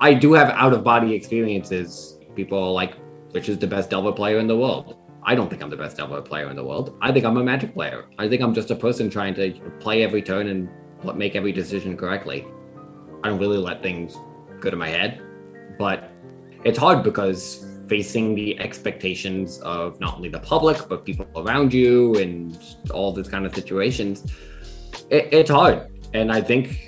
I do have out of body experiences. People like, which is the best Delver player in the world. I don't think I'm the best Delver player in the world. I think I'm a Magic player. I think I'm just a person trying to play every turn and make every decision correctly. I don't really let things go to my head, but it's hard because facing the expectations of not only the public but people around you and all these kind of situations, it, it's hard. And I think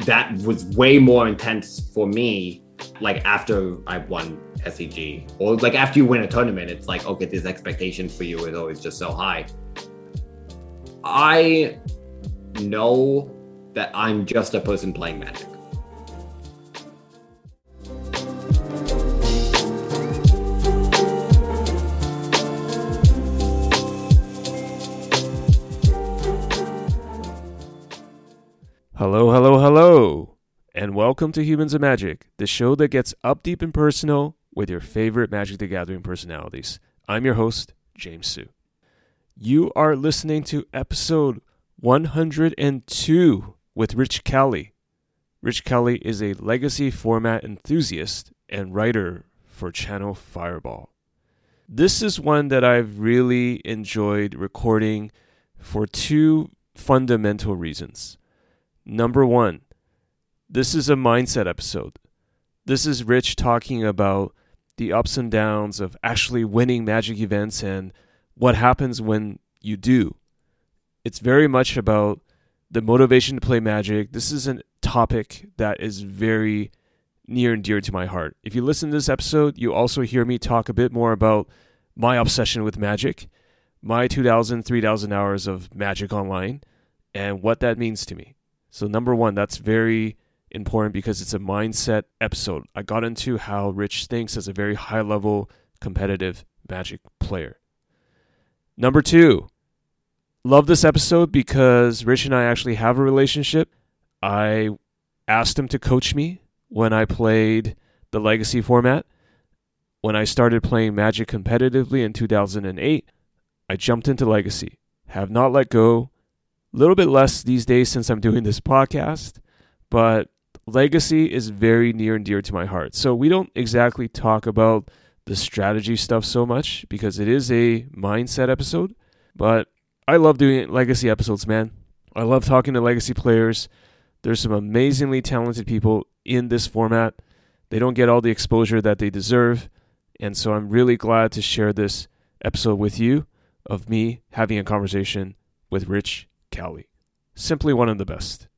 that was way more intense for me like after I won SCG or like after you win a tournament, it's like, okay, this expectation for you is always just so high. I know that I'm just a person playing Magic. Hello, hello, hello, and welcome to Humans of Magic, the show that gets up deep and personal with your favorite Magic the Gathering personalities. I'm your host, James Hsu. You are listening to episode 102 with Rich Cali. Rich Cali is a legacy format enthusiast and writer for Channel Fireball. This is one that I've really enjoyed recording for two fundamental reasons. Number one, this is a mindset episode. This is Rich talking about the ups and downs of actually winning magic events and what happens when you do. It's very much about the motivation to play magic. This is a topic that is very near and dear to my heart. If you listen to this episode, you also hear me talk a bit more about my obsession with magic, my 2,000, 3,000 hours of magic online, and what that means to me. So, number one, that's very important because it's a mindset episode. I got into how Rich thinks as a very high level competitive magic player. Number two, love this episode because Rich and I actually have a relationship. I asked him to coach me when I played the legacy format. When I started playing Magic competitively in 2008, I jumped into legacy. Have not let go a little bit less these days since I'm doing this podcast, but legacy is very near and dear to my heart. So we don't exactly talk about the strategy stuff so much because it is a mindset episode, but I love doing legacy episodes, man. I love talking to legacy players. There's some amazingly talented people in this format. They don't get all the exposure that they deserve. And so I'm really glad to share this episode with you of me having a conversation with Rich Cali. Simply one of the best.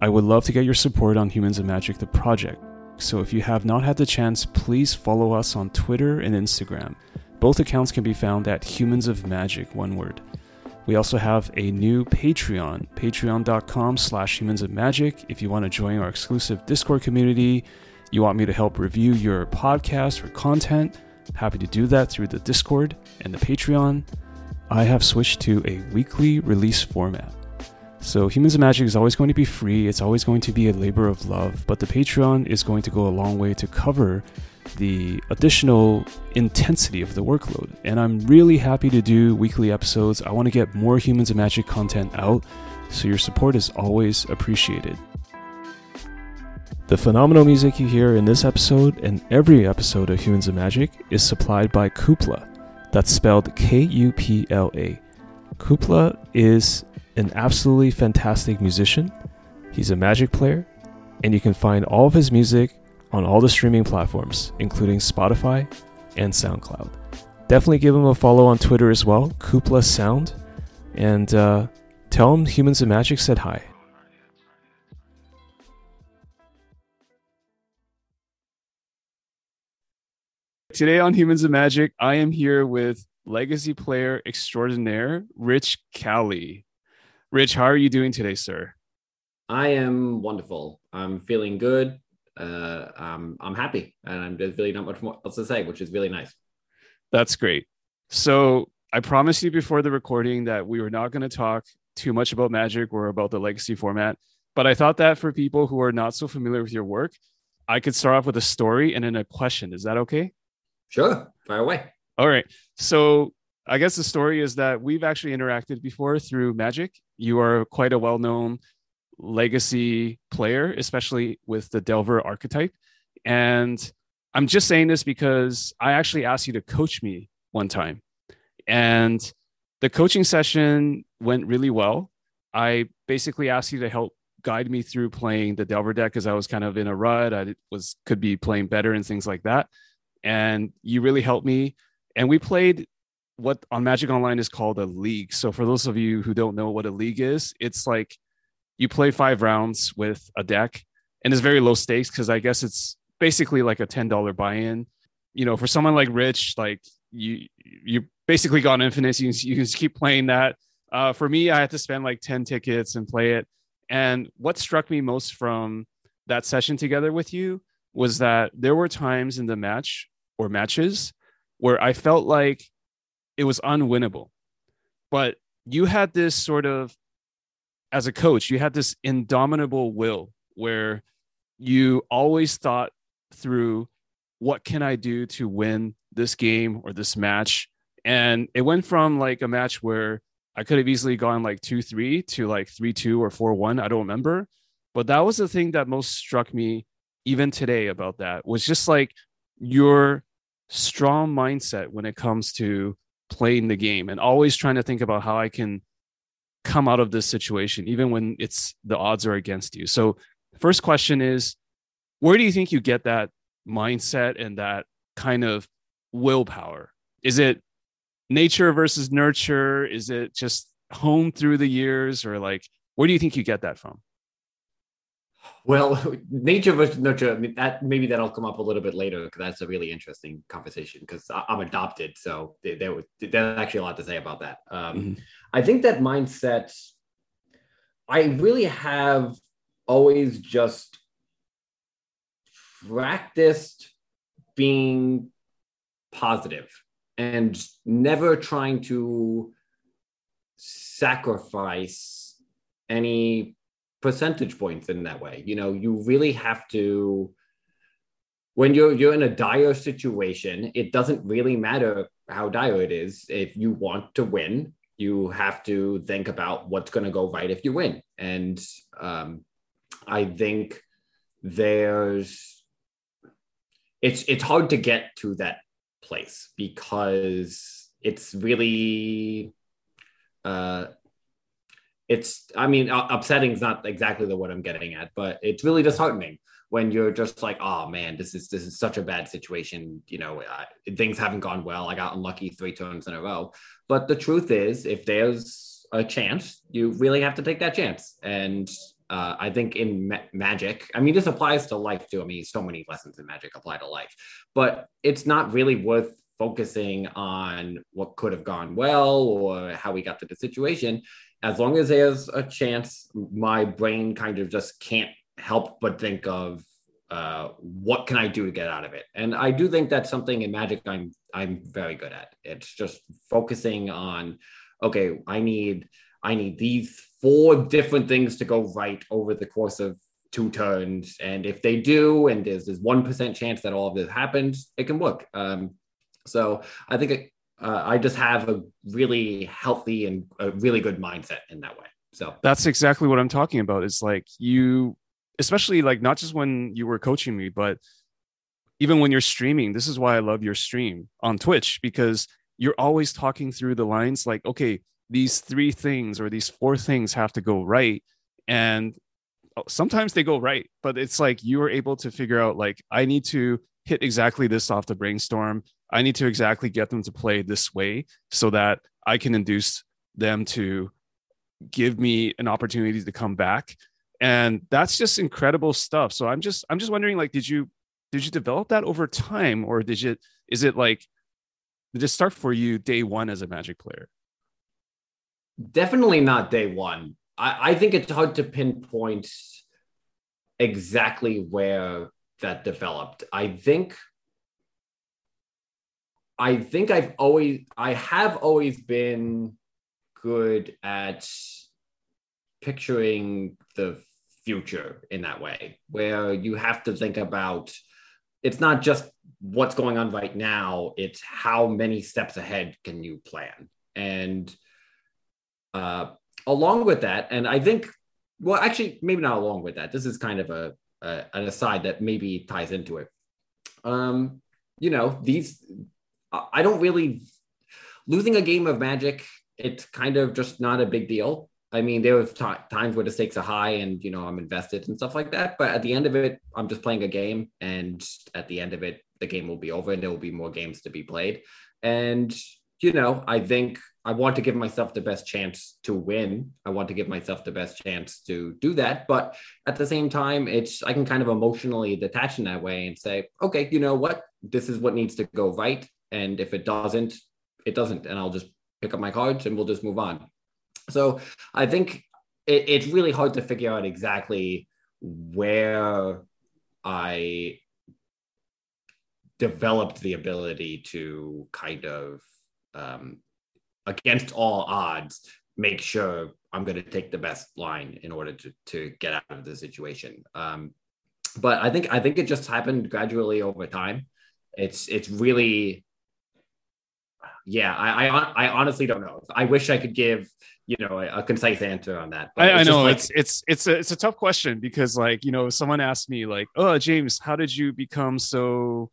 I would love to get your support on Humans of Magic, the project. So if you have not had the chance, please follow us on Twitter and Instagram. Both accounts can be found at Humans of Magic, one word. We also have a new Patreon, patreon.com slash humans of magic. If you want to join our exclusive Discord community, you want me to help review your podcast or content, Happy to do that through the Discord and the Patreon. I have switched to a weekly release format. So, Humans of Magic is always going to be free, it's always going to be a labor of love, but the Patreon is going to go a long way to cover the additional intensity of the workload. And I'm really happy to do weekly episodes. I want to get more Humans of Magic content out, so your support is always appreciated. The phenomenal music you hear in this episode and every episode of Humans of Magic is supplied by Kupla. That's spelled K U P L A. Kupla is an absolutely fantastic musician. He's a magic player, and you can find all of his music on all the streaming platforms, including Spotify and SoundCloud. Definitely give him a follow on Twitter as well, Kupla Sound, and uh, tell him Humans of Magic said hi. Today on Humans of Magic, I am here with legacy player extraordinaire, Rich Cali. Rich, how are you doing today, sir? I am wonderful. I'm feeling good. Uh, I'm, I'm happy, and I'm, there's really not much more else to say, which is really nice. That's great. So I promised you before the recording that we were not going to talk too much about Magic or about the legacy format, but I thought that for people who are not so familiar with your work, I could start off with a story and then a question. Is that okay? Sure, fire away. All right. So I guess the story is that we've actually interacted before through Magic. You are quite a well known legacy player, especially with the Delver archetype. And I'm just saying this because I actually asked you to coach me one time. And the coaching session went really well. I basically asked you to help guide me through playing the Delver deck because I was kind of in a rut. I was could be playing better and things like that. And you really helped me. And we played what on Magic Online is called a league. So for those of you who don't know what a league is, it's like you play five rounds with a deck and it's very low stakes because I guess it's basically like a $10 buy-in. You know, for someone like Rich, like you you basically got infinite. You, you can just keep playing that. Uh, for me, I had to spend like 10 tickets and play it. And what struck me most from that session together with you was that there were times in the match or matches where I felt like it was unwinnable. But you had this sort of, as a coach, you had this indomitable will where you always thought through what can I do to win this game or this match? And it went from like a match where I could have easily gone like 2 3 to like 3 2 or 4 1. I don't remember. But that was the thing that most struck me even today about that was just like your strong mindset when it comes to playing the game and always trying to think about how I can come out of this situation, even when it's the odds are against you. So, first question is where do you think you get that mindset and that kind of willpower? Is it nature versus nurture? Is it just home through the years, or like where do you think you get that from? Well, nature versus nurture. I mean, that maybe that'll come up a little bit later because that's a really interesting conversation. Because I'm adopted, so there, was there's actually a lot to say about that. Um, mm-hmm. I think that mindset. I really have always just practiced being positive and never trying to sacrifice any percentage points in that way. You know, you really have to when you're you're in a dire situation, it doesn't really matter how dire it is. If you want to win, you have to think about what's going to go right if you win. And um, I think there's it's it's hard to get to that place because it's really uh it's i mean upsetting is not exactly the word i'm getting at but it's really disheartening when you're just like oh man this is this is such a bad situation you know uh, things haven't gone well i got unlucky three turns in a row but the truth is if there's a chance you really have to take that chance and uh, I think in ma- magic, I mean, this applies to life too. I mean, so many lessons in magic apply to life, but it's not really worth focusing on what could have gone well or how we got to the situation. As long as there's a chance, my brain kind of just can't help but think of uh, what can I do to get out of it. And I do think that's something in magic I'm I'm very good at. It's just focusing on, okay, I need I need these four different things to go right over the course of two turns. And if they do, and there's this 1% chance that all of this happens, it can work. Um, so I think uh, I just have a really healthy and a really good mindset in that way. So that's exactly what I'm talking about. It's like you, especially like not just when you were coaching me, but even when you're streaming, this is why I love your stream on Twitch because you're always talking through the lines like, okay, these three things or these four things have to go right and sometimes they go right but it's like you are able to figure out like i need to hit exactly this off the brainstorm. I need to exactly get them to play this way so that i can induce them to give me an opportunity to come back. And that's just incredible stuff. So i'm just i'm just wondering like did you did you develop that over time or did you is it like did it start for you day one as a magic player? Definitely not day one. I, I think it's hard to pinpoint exactly where that developed. I think I think I've always I have always been good at picturing the future in that way where you have to think about it's not just what's going on right now it's how many steps ahead can you plan and uh, along with that and i think well actually maybe not along with that this is kind of a, a an aside that maybe ties into it um you know these i don't really losing a game of magic it's kind of just not a big deal I mean, there were t- times where the stakes are high and, you know, I'm invested and stuff like that. But at the end of it, I'm just playing a game. And at the end of it, the game will be over and there will be more games to be played. And, you know, I think I want to give myself the best chance to win. I want to give myself the best chance to do that. But at the same time, it's, I can kind of emotionally detach in that way and say, okay, you know what? This is what needs to go right. And if it doesn't, it doesn't. And I'll just pick up my cards and we'll just move on. So I think it, it's really hard to figure out exactly where I developed the ability to kind of, um, against all odds, make sure I'm going to take the best line in order to, to get out of the situation. Um, but I think I think it just happened gradually over time. It's it's really yeah, I, I, I honestly don't know. I wish I could give you know a, a concise answer on that. I, I, know like, it's it's it's a it's a tough question because like you know someone asked me like, oh James, how did you become so?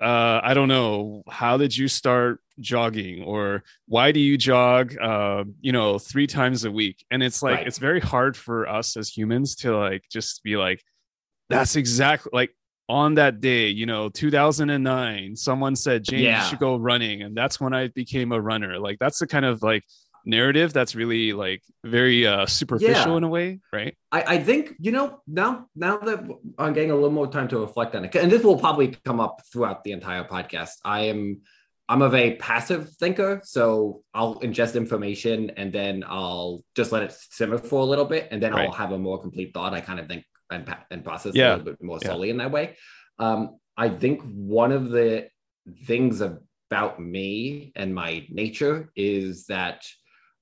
Uh, I don't know. How did you start jogging, or why do you jog? Uh, you know, three times a week, and it's like right. it's very hard for us as humans to like just be like, that's exactly like on that day, you know, 2009, someone said, James, yeah. you should go running. And that's when I became a runner. Like, that's the kind of like narrative that's really like very uh, superficial yeah. in a way, right? I, I think, you know, now, now that I'm getting a little more time to reflect on it, and this will probably come up throughout the entire podcast, I am. I'm a very passive thinker, so I'll ingest information and then I'll just let it simmer for a little bit, and then right. I'll have a more complete thought. I kind of think and, and process yeah. a little bit more slowly yeah. in that way. Um, I think one of the things about me and my nature is that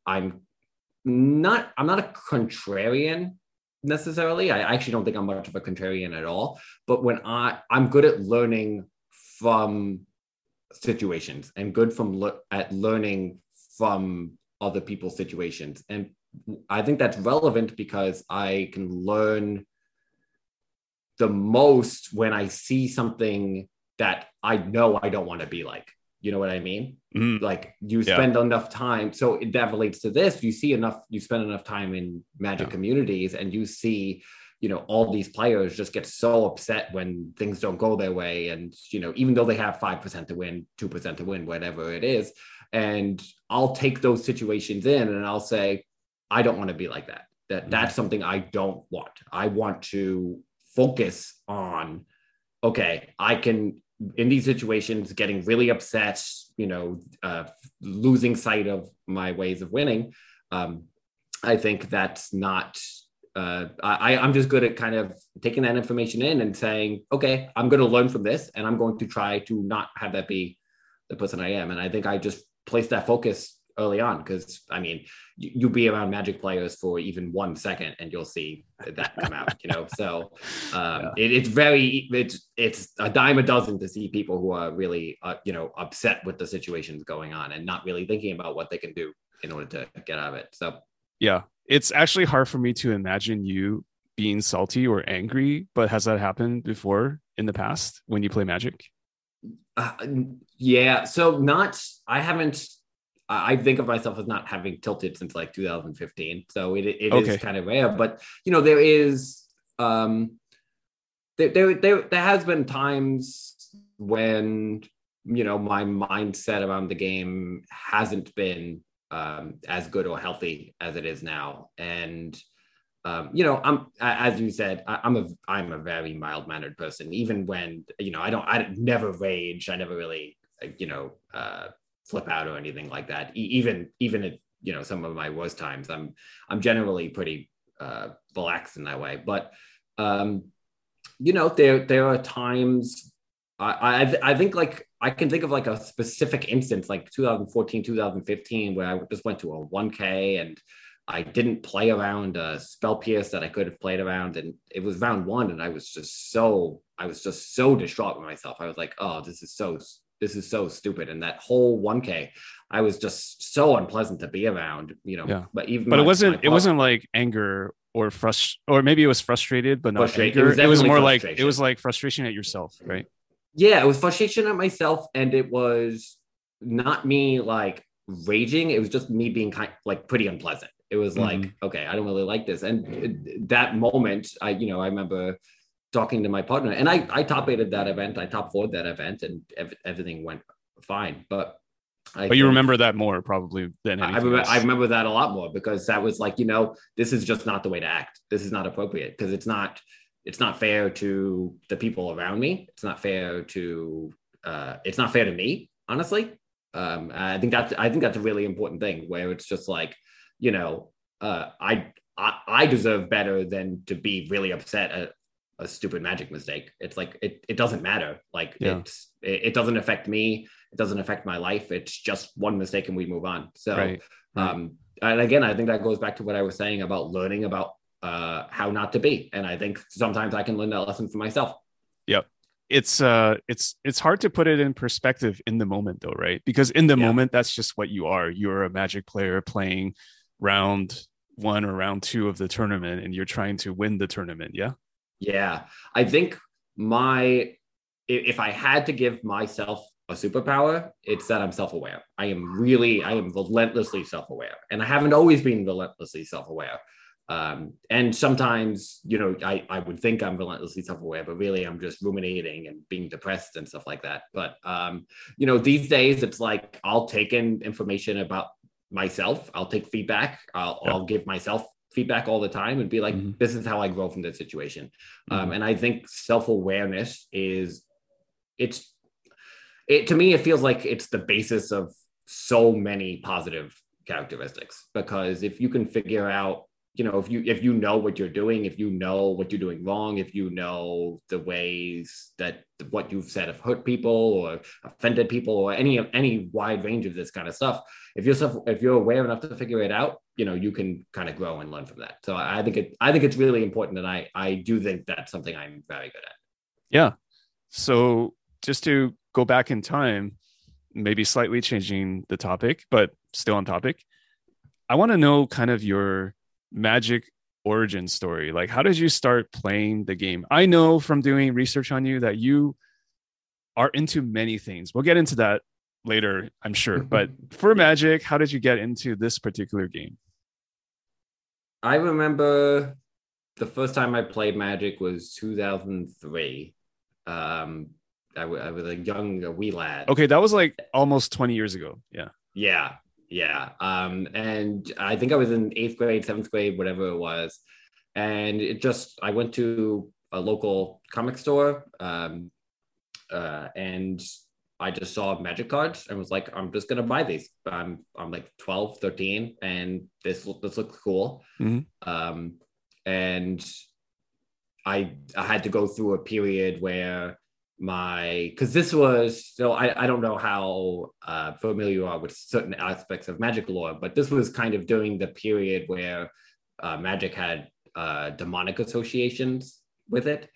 I'm not I'm not a contrarian necessarily. I actually don't think I'm much of a contrarian at all. But when I I'm good at learning from situations and good from le- at learning from other people's situations and I think that's relevant because I can learn the most when I see something that I know I don't want to be like. You know what I mean? mm Like you spend yeah. enough time. So that relates to this. You see enough, you spend enough time in magic yeah. communities and you see, you know, all these players just get so upset when things don't go their way. And, you know, even though they have 5% to win, 2% to win, whatever it is. And I'll take those situations in and I'll say, I don't want to be like that. That mm that's something I don't want. I want to focus on okay i can in these situations getting really upset you know uh, losing sight of my ways of winning um, i think that's not uh, I, i'm just good at kind of taking that information in and saying okay i'm going to learn from this and i'm going to try to not have that be the person i am and i think i just placed that focus early on because I mean you, you'll be around Magic players for even one second and you'll see that come out, you know. So um, yeah. it, it's very it's it's a dime a dozen to see people who are really uh, you know upset with the situations going on and not really thinking about what they can do in order to get out of it. So yeah, it's actually hard for me to imagine you being salty or angry. But has that happened before in the past when you play Magic? Uh, yeah, so not I haven't I think of myself as not having tilted since like 2015. So it, it okay. is kind of rare, but you know, there is, um, there, there, there, there has been times when, you know, my mindset around the game hasn't been um, as good or healthy as it is now. And, um, you know, I'm as you said, I, am a I'm a very mild mannered person. Even when you know, I don't I never rage. I never really you know uh, flip out or anything like that. Even even at you know some of my worst times, I'm I'm generally pretty uh, relaxed in that way. But um, you know, there there are times I I, I think like I can think of like a specific instance like 2014 2015 where I just went to a 1K and I didn't play around a spell pierce that I could have played around. And it was round one. And I was just so, I was just so distraught with myself. I was like, oh, this is so, this is so stupid. And that whole 1K, I was just so unpleasant to be around, you know. Yeah. But even But my- it wasn't it wasn't like anger or frust or maybe it was frustrated, but not Frustra- it anger. was It was, more like it was like frustration at yourself, right? Yeah, it was frustration at myself, and it was not me like raging. It was just me being kind like pretty unpleasant. It was like, Mm-hmm. okay, I don't really like this. And it- that moment, I you know, I remember talking to my partner, and I I top eighted that event, I top four that event, and ev- everything went fine. But I But you remember that more probably than I remember. I remember that a lot more because that was like, you know, this is just not the way to act. This is not appropriate because it's not, it's not fair to the people around me. It's not fair to, uh, it's not fair to me, honestly. Um, I think that's, I think that's a really important thing where it's just like, you know, uh, I, I, I deserve better than to be really upset at a stupid magic mistake. It's like, it, it doesn't matter. Like Yeah. it's, it, it doesn't affect me. It doesn't affect my life. It's just one mistake and we move on. So, right. Right. um, and again, I think that goes back to what I was saying about learning about uh, how not to be. And I think sometimes I can learn that lesson for myself. Yeah, it's uh it's it's hard to put it in perspective in the moment though right because in the Yeah. moment that's just what you are you're a magic player playing round one or round two of the tournament and you're trying to win the tournament yeah Yeah. I think my, if I had to give myself a superpower, it's that I'm self aware. I am really, I am relentlessly self aware. And I haven't always been relentlessly self aware. Um, and sometimes, you know, I, I would think I'm relentlessly self aware, but really I'm just ruminating and being depressed and stuff like that. But, um, you know, these days it's like I'll take in information about myself, I'll take feedback, I'll. I'll give myself feedback all the time and be like, Mhm. this is how I grow from this situation. Um, Mhm. and I think self awareness is, it's, it to me, it feels like it's the basis of so many positive characteristics because if you can figure out you know if you if you know what you're doing if you know what you're doing wrong if you know the ways that what you've said have hurt people or offended people or any of any wide range of this kind of stuff if you're if you're aware enough to figure it out you know you can kind of grow and learn from that. So i think it i think it's really important and i i do think that's something i'm very good at. Yeah. So just to go back in time maybe slightly changing the topic but still on topic i want to know kind of your magic origin story. Like how did you start playing the game? I know from doing research on you that you are into many things. We'll get into that later i'm sure. But for magic how did you get into this particular game? I remember the first time I played Magic was 2003. Um, I, w- I was a young, a wee lad. okay that was like almost 20 years ago. Yeah. Yeah, yeah. Um, and I think I was in eighth grade, seventh grade, whatever it was. And it just, I went to a local comic store, um, uh, and I just saw magic cards and was like, I'm just gonna buy these. I'm I'm like 12, 13, and this this looks cool. Mhm. Um, and I I had to go through a period where my because this was so I, I don't know how uh, familiar you are with certain aspects of magic lore, but this was kind of during the period where uh, magic had uh, demonic associations with it.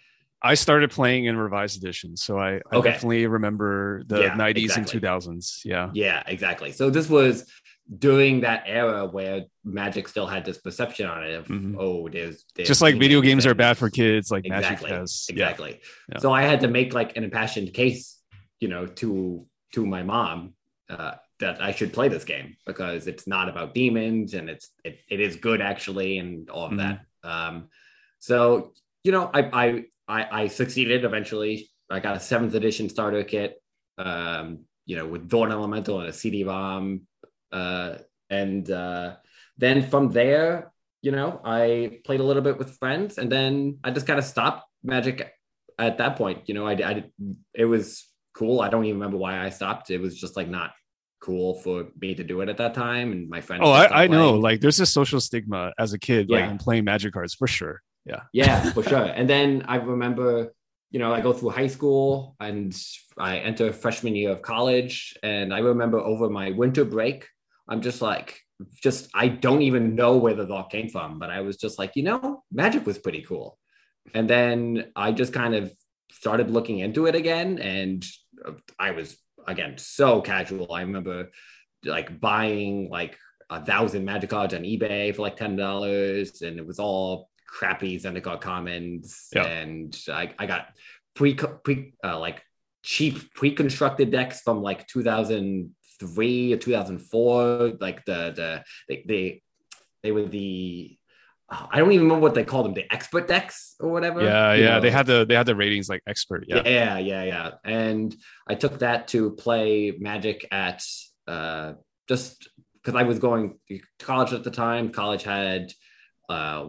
i started playing in revised editions so i, I Okay. definitely remember the Yeah, 90s exactly. and 2000s yeah Yeah, exactly. So this was during that era where magic still had this perception on it of Mhm. oh, there's, there's just like video games are bad for kids like exactly. magic has exactly. Yeah. so i had to make like an impassioned case you know to to my mom uh, that i should play this game because it's not about demons and it's it, it is good actually and all of Mhm. that um so you know I, I i i succeeded eventually. I got a seventh edition starter kit um you know with dawn elemental and a cd rom uh and uh then from there you know, I played a little bit with friends and then I just kind of stopped magic at that point. You know, I, I, it was cool. I don't even remember why I stopped. It was just like not cool for me to do it at that time. And my friends. oh I, I know like there's a social stigma as a kid like Yeah. in playing magic cards for sure yeah yeah, for sure. And then I remember, you know, I go through high school and I enter freshman year of college. And I remember over my winter break, I'm just like, just I don't even know where the thought came from, but I was just like, you know, magic was pretty cool. And then I just kind of started looking into it again and I was again so casual. I remember like buying like a thousand magic cards on eBay for like ten dollars, and it was all crappy Zendikar commons. Yeah. And I, I got pre pre uh, like cheap pre-constructed decks from like 2003 or 2004 like the the they they, they were the uh, I don't even remember what they called them, the expert decks or whatever. Yeah, yeah. know, They had the they had the ratings like expert. Yeah. yeah, yeah, yeah. And I took that to play Magic at uh, just because I was going to college at the time. College had, uh,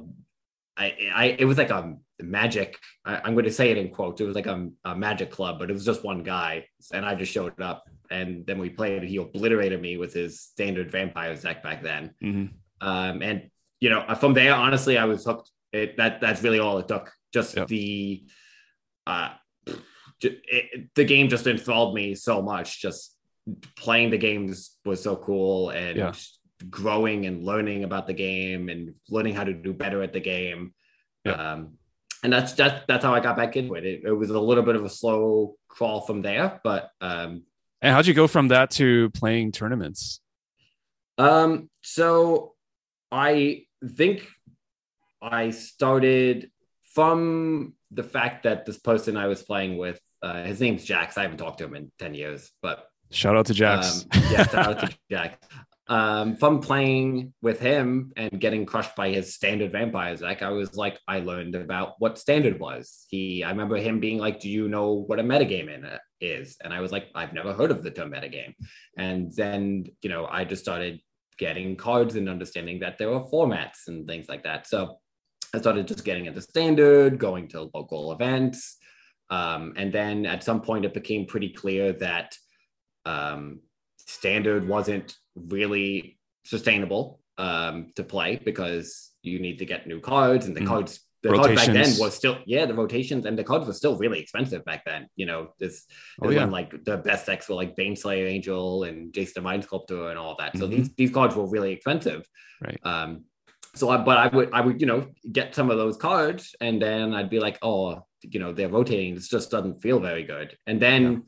I, I, it was like a Magic. I, I'm going to say it in quotes. It was like a, a Magic club, but it was just one guy, and I just showed up. And then we played. He obliterated me with his standard vampire deck back then. Mhm. Um, and you know, from there, honestly, I was hooked. It, that that's really all it took. Just Yeah. the, uh, it, the game just enthralled me so much. Just playing the games was so cool, and Yeah. growing and learning about the game and learning how to do better at the game. Um, and that's that's that's how I got back into it. it. It was a little bit of a slow crawl from there, but um, And how'd you go from that to playing tournaments? Um, so I think I started from the fact that this person I was playing with, uh, his name's Jax. I haven't talked to him in 10 years, but Shout out to Jax. um, yeah, shout out to Jax. Um, from playing with him and getting crushed by his standard vampires deck, I was like, I learned about what standard was. He, I remember him being like, "Do you know what a metagame in it is?" And I was like, "I've never heard of the term metagame." And then, you know, I just started getting cards and understanding that there were formats and things like that. So I started just getting into standard, going to local events, um, and then at some point it became pretty clear that um, standard wasn't really sustainable um, to play because you need to get new cards and the Mm. cards the cards back then Rotations. was still yeah the rotations and the cards were still really expensive back then you know this Oh, yeah. when like the best decks were like Baneslayer Angel and Jace mind Sculptor and all that so Mhm. these these cards were really expensive Right. um so I, but I would I would you know get some of those cards and then I'd be like oh you know they're rotating this just doesn't feel very good and then Yeah.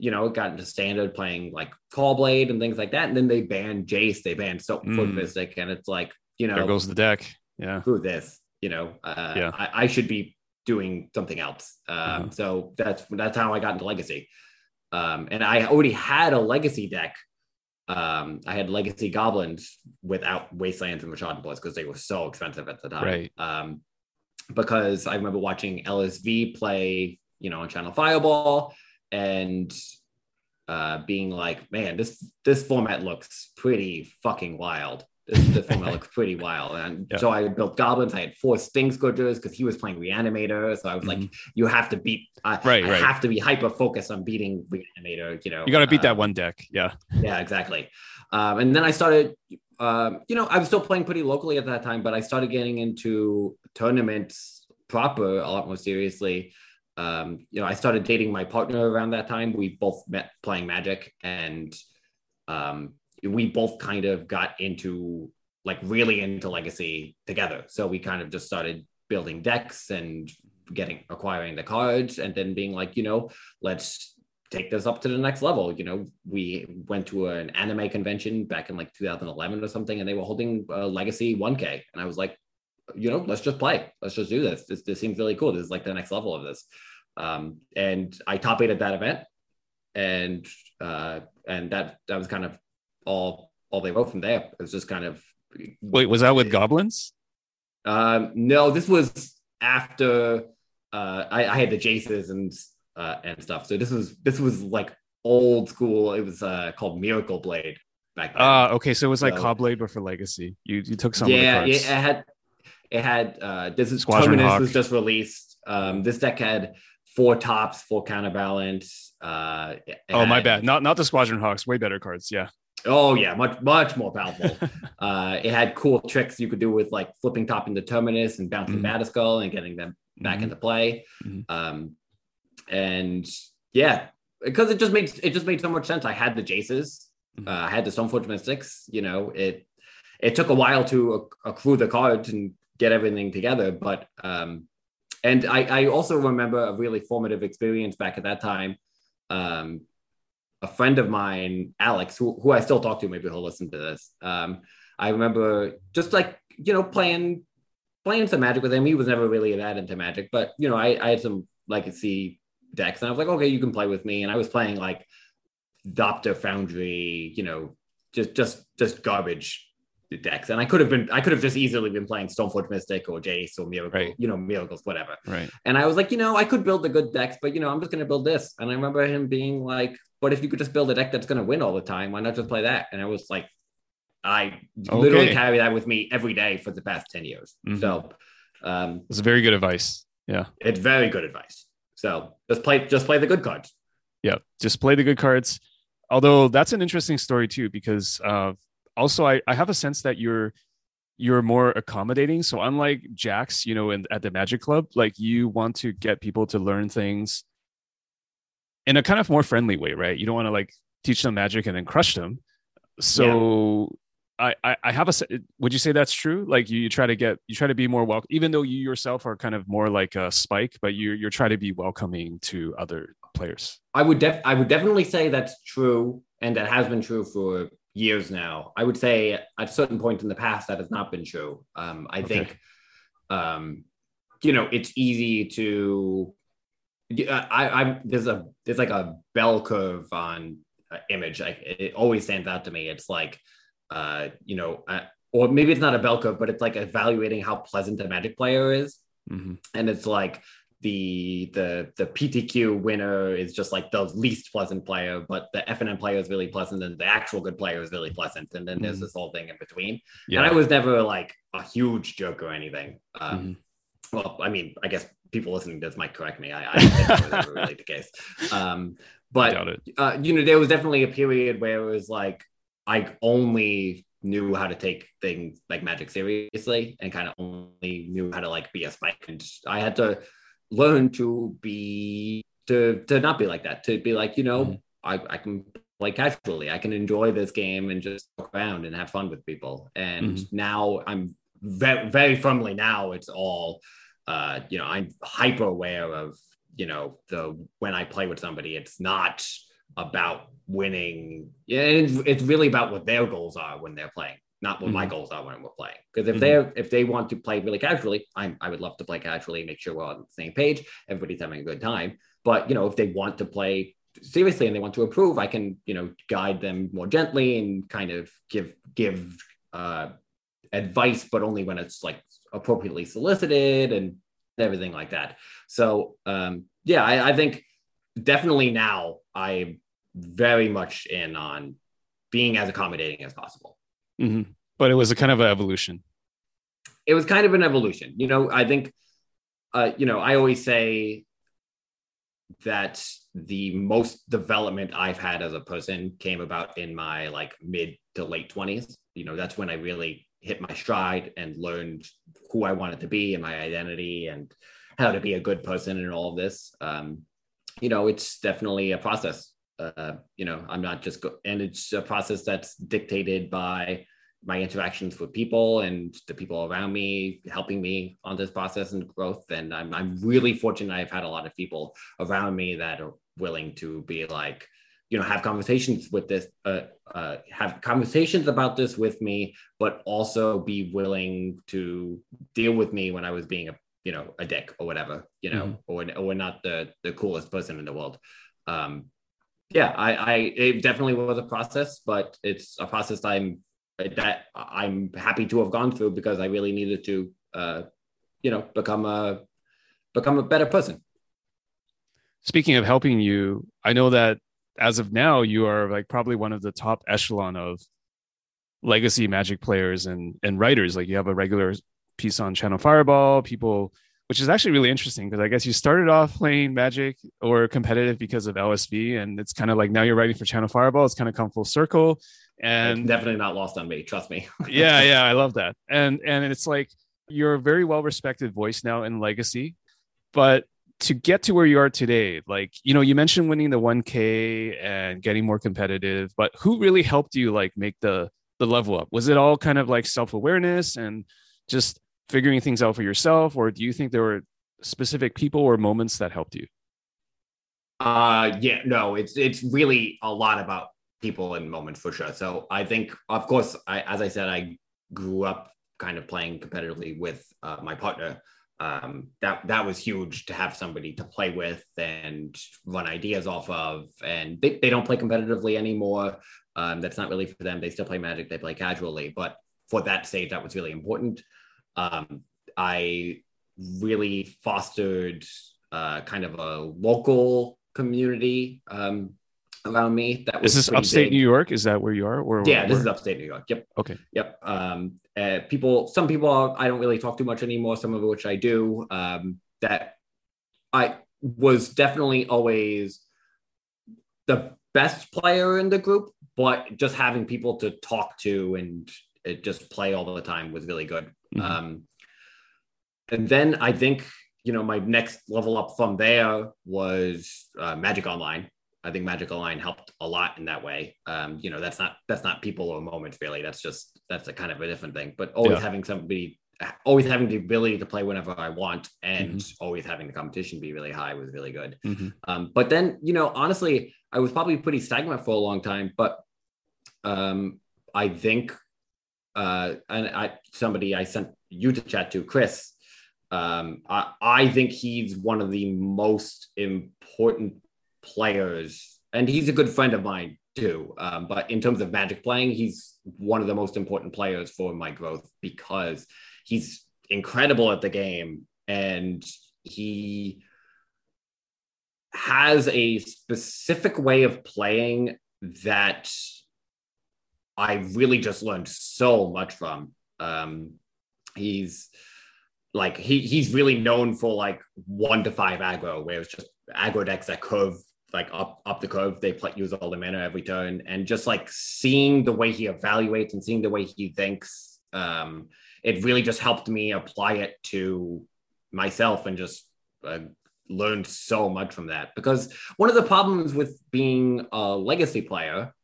You know, it got into standard playing like Caw-Blade and things like that. And then they banned Jace, they banned Soap Mm. Foot Mystic, and it's like, you there know, goes the deck. Yeah. Who this, you know, uh, Yeah. I, I should be doing something else. Um, Uh-huh. So that's that's how I got into Legacy. Um, and I already had a Legacy deck. Um, I had Legacy Goblins without Wastelands and Machado Blitz because they were so expensive at the time. Right. Um, because I remember watching LSV play, you know, on Channel Fireball and uh, being like, man, this this format looks pretty fucking wild. This, this format looks pretty wild. And Yeah. so I built goblins. I had four Stingscourgers because he was playing Reanimator. So I was like, you have to beat, I, Mm-hmm. Right, I right. have to be hyper focused on beating Reanimator, you know. You got to beat that um, one deck. Yeah. yeah, exactly. Um, and then I started, um, you know, I was still playing pretty locally at that time, but I started getting into tournaments proper a lot more seriously. Um, you know, I started dating my partner around that time. We both met playing Magic, and um, we both kind of got into like really into Legacy together. So we kind of just started building decks and getting acquiring the cards, and then being like, you know, let's take this up to the next level. You know, we went to an anime convention back in like 2011 or something, and they were holding a Legacy 1K, and I was like, you know, let's just play. Let's just do this. This, this seems really cool. This is like the next level of this. Um, and I top eight at that event, and uh, and that that was kind of all all they wrote from there. It was just kind of Wait, was that with goblins? um, no, this was after uh, I, I had the Jaces and uh, and stuff. So this was this was like old school. It was uh, called Miracle Blade back then. Ah, okay. So it was like So- Caw-Blade, but for Legacy. You you took some yeah, it, had it had uh, this is Terminus Hawk. was just released. Um, this deck had four tops, four counterbalance. Uh, oh, my bad. Not not the Squadron Hawks. Way better cards. Yeah. Oh yeah, much much more powerful. uh, it had cool tricks you could do with like flipping top into Terminus and bouncing Mhm. Batterskull and getting them back Mhm. into play. Mhm. Um, and yeah, because it just made it just made so much sense. I had the Jaces, Mhm. uh, I had the Stoneforge Mystics. You know, it it took a while to accrue the cards and get everything together. But um, and I, I also remember a really formative experience back at that time. Um, a friend of mine, Alex, who, who I still talk to, maybe he'll listen to this. Um, I remember just like you know playing playing some Magic with him. He was never really that into Magic, but you know I, I had some legacy decks, and I was like, okay, you can play with me. And I was playing like Thopter Foundry, you know, just just just garbage decks. And I could have been I could have just easily been playing Stoneforge Mystic or Jace or Miracle, right. you know, Miracles, whatever. Right. And I was like, you know, I could build the good decks, but you know, I'm just gonna build this. And I remember him being like, but if you could just build a deck that's gonna win all the time, why not just play that? And I was like, I okay. literally carry that with me every day for the past 10 years. Mm-hmm. So um it's very good advice. Yeah. It's very good advice. So just play just play the good cards. Yeah, just play the good cards. Although that's an interesting story too, because uh, also I, I have a sense that you're you're more accommodating. So unlike Jax, you know, in, at the Magic Club, like you want to get people to learn things in a kind of more friendly way, right? You don't want to like teach them magic and then crush them. So I, I, I have a. Would you say that's true? Like you, you try to get, you try to be more welcome, even though you yourself are kind of more like a spike, but you you're trying to be welcoming to other players. I would def, I would definitely say that's true, and that has been true for years now. I would say at a certain point in the past that has not been true. Um, I okay. think, um, you know, it's easy to. I, I there's a there's like a bell curve on uh, image. Like it always stands out to me. It's like uh, you know, uh, or maybe it's not a bell curve, but it's like evaluating how pleasant a Magic player is, mm-hmm. and it's like the the the PTQ winner is just like the least pleasant player, but the FNM player is really pleasant, and the actual good player is really pleasant, and then mm-hmm. there's this whole thing in between. Yeah. And I was never like a huge joke or anything. Um, mm-hmm. Well, I mean, I guess people listening to this might correct me. I, I think that was really the case. Um, but uh, you know, there was definitely a period where it was like I only knew how to take things like magic seriously and kind of only knew how to like be a spike. And I had to learn to be to to not be like that, to be like, you know, mm-hmm. I, I can play casually. I can enjoy this game and just walk around and have fun with people. And mm-hmm. now I'm very very firmly now it's all uh, you know, I'm hyper aware of, you know, the when I play with somebody, it's not about winning. Yeah, it's, it's really about what their goals are when they're playing, not what mm-hmm. my goals are when we're playing. Because if mm-hmm. they're if they want to play really casually, I I would love to play casually, make sure we're on the same page, everybody's having a good time. But you know, if they want to play seriously and they want to improve, I can you know guide them more gently and kind of give give uh, advice, but only when it's like appropriately solicited and everything like that. So um, yeah, I, I think definitely now I'm very much in on being as accommodating as possible. Mm-hmm. But it was a kind of an evolution. It was kind of an evolution. You know, I think, uh, you know, I always say that the most development I've had as a person came about in my like mid to late 20s. You know, that's when I really hit my stride and learned who I wanted to be and my identity and how to be a good person and all of this. Um, you know, it's definitely a process. Uh, you know, I'm not just, go- and it's a process that's dictated by my interactions with people and the people around me helping me on this process and growth. And I'm, I'm really fortunate I've had a lot of people around me that are willing to be like, you know, have conversations with this, uh, uh, have conversations about this with me, but also be willing to deal with me when I was being a you know a dick or whatever you know mm-hmm. or, or not the the coolest person in the world um yeah i i it definitely was a process but it's a process i'm that i'm happy to have gone through because i really needed to uh you know become a become a better person speaking of helping you i know that as of now you are like probably one of the top echelon of legacy magic players and and writers like you have a regular piece on Channel Fireball. People, which is actually really interesting because I guess you started off playing Magic or competitive because of LSV, and it's kind of like now you're writing for Channel Fireball. It's kind of come full circle, and it's definitely not lost on me. Trust me. yeah, yeah, I love that, and and it's like you're a very well respected voice now in Legacy, but to get to where you are today like you know you mentioned winning the 1k and getting more competitive but who really helped you like make the the level up? Was it all kind of like self awareness and just figuring things out for yourself, or do you think there were specific people or moments that helped you? Uh, yeah, no, it's it's really a lot about people and moments for sure. So I think, of course, I, as I said, I grew up kind of playing competitively with uh, my partner. Um, that that was huge to have somebody to play with and run ideas off of. And they, they don't play competitively anymore. Um, that's not really for them. They still play Magic. They play casually, but for that stage, that was really important. Um, I really fostered uh, kind of a local community um, around me. That was this upstate big. New York. Is that where you are? Or yeah, this is upstate New York. Yep. Okay. Yep. Um, uh, people, some people I don't really talk too much anymore. Some of which I do. Um, that I was definitely always the best player in the group, but just having people to talk to and just play all the time was really good. Mm-hmm. Um, and then I think you know my next level up from there was uh, Magic Online. I think Magic Online helped a lot in that way. Um, you know, that's not that's not people or moments really. That's just that's a kind of a different thing. But always yeah. having somebody, always having the ability to play whenever I want, and mm-hmm. always having the competition be really high was really good. Mm-hmm. Um, but then, you know, honestly, I was probably pretty stagnant for a long time. But um, I think, uh, and I somebody I sent you to chat to, Chris. Um, I, I think he's one of the most important players, and he's a good friend of mine too. Um, but in terms of magic playing, he's one of the most important players for my growth because he's incredible at the game and he has a specific way of playing that I really just learned so much from. Um, he's like he he's really known for like one to five aggro, where it's just aggro decks that curve like up up the curve. They play, use all the mana every turn, and just like seeing the way he evaluates and seeing the way he thinks, um, it really just helped me apply it to myself and just uh, learned so much from that. Because one of the problems with being a legacy player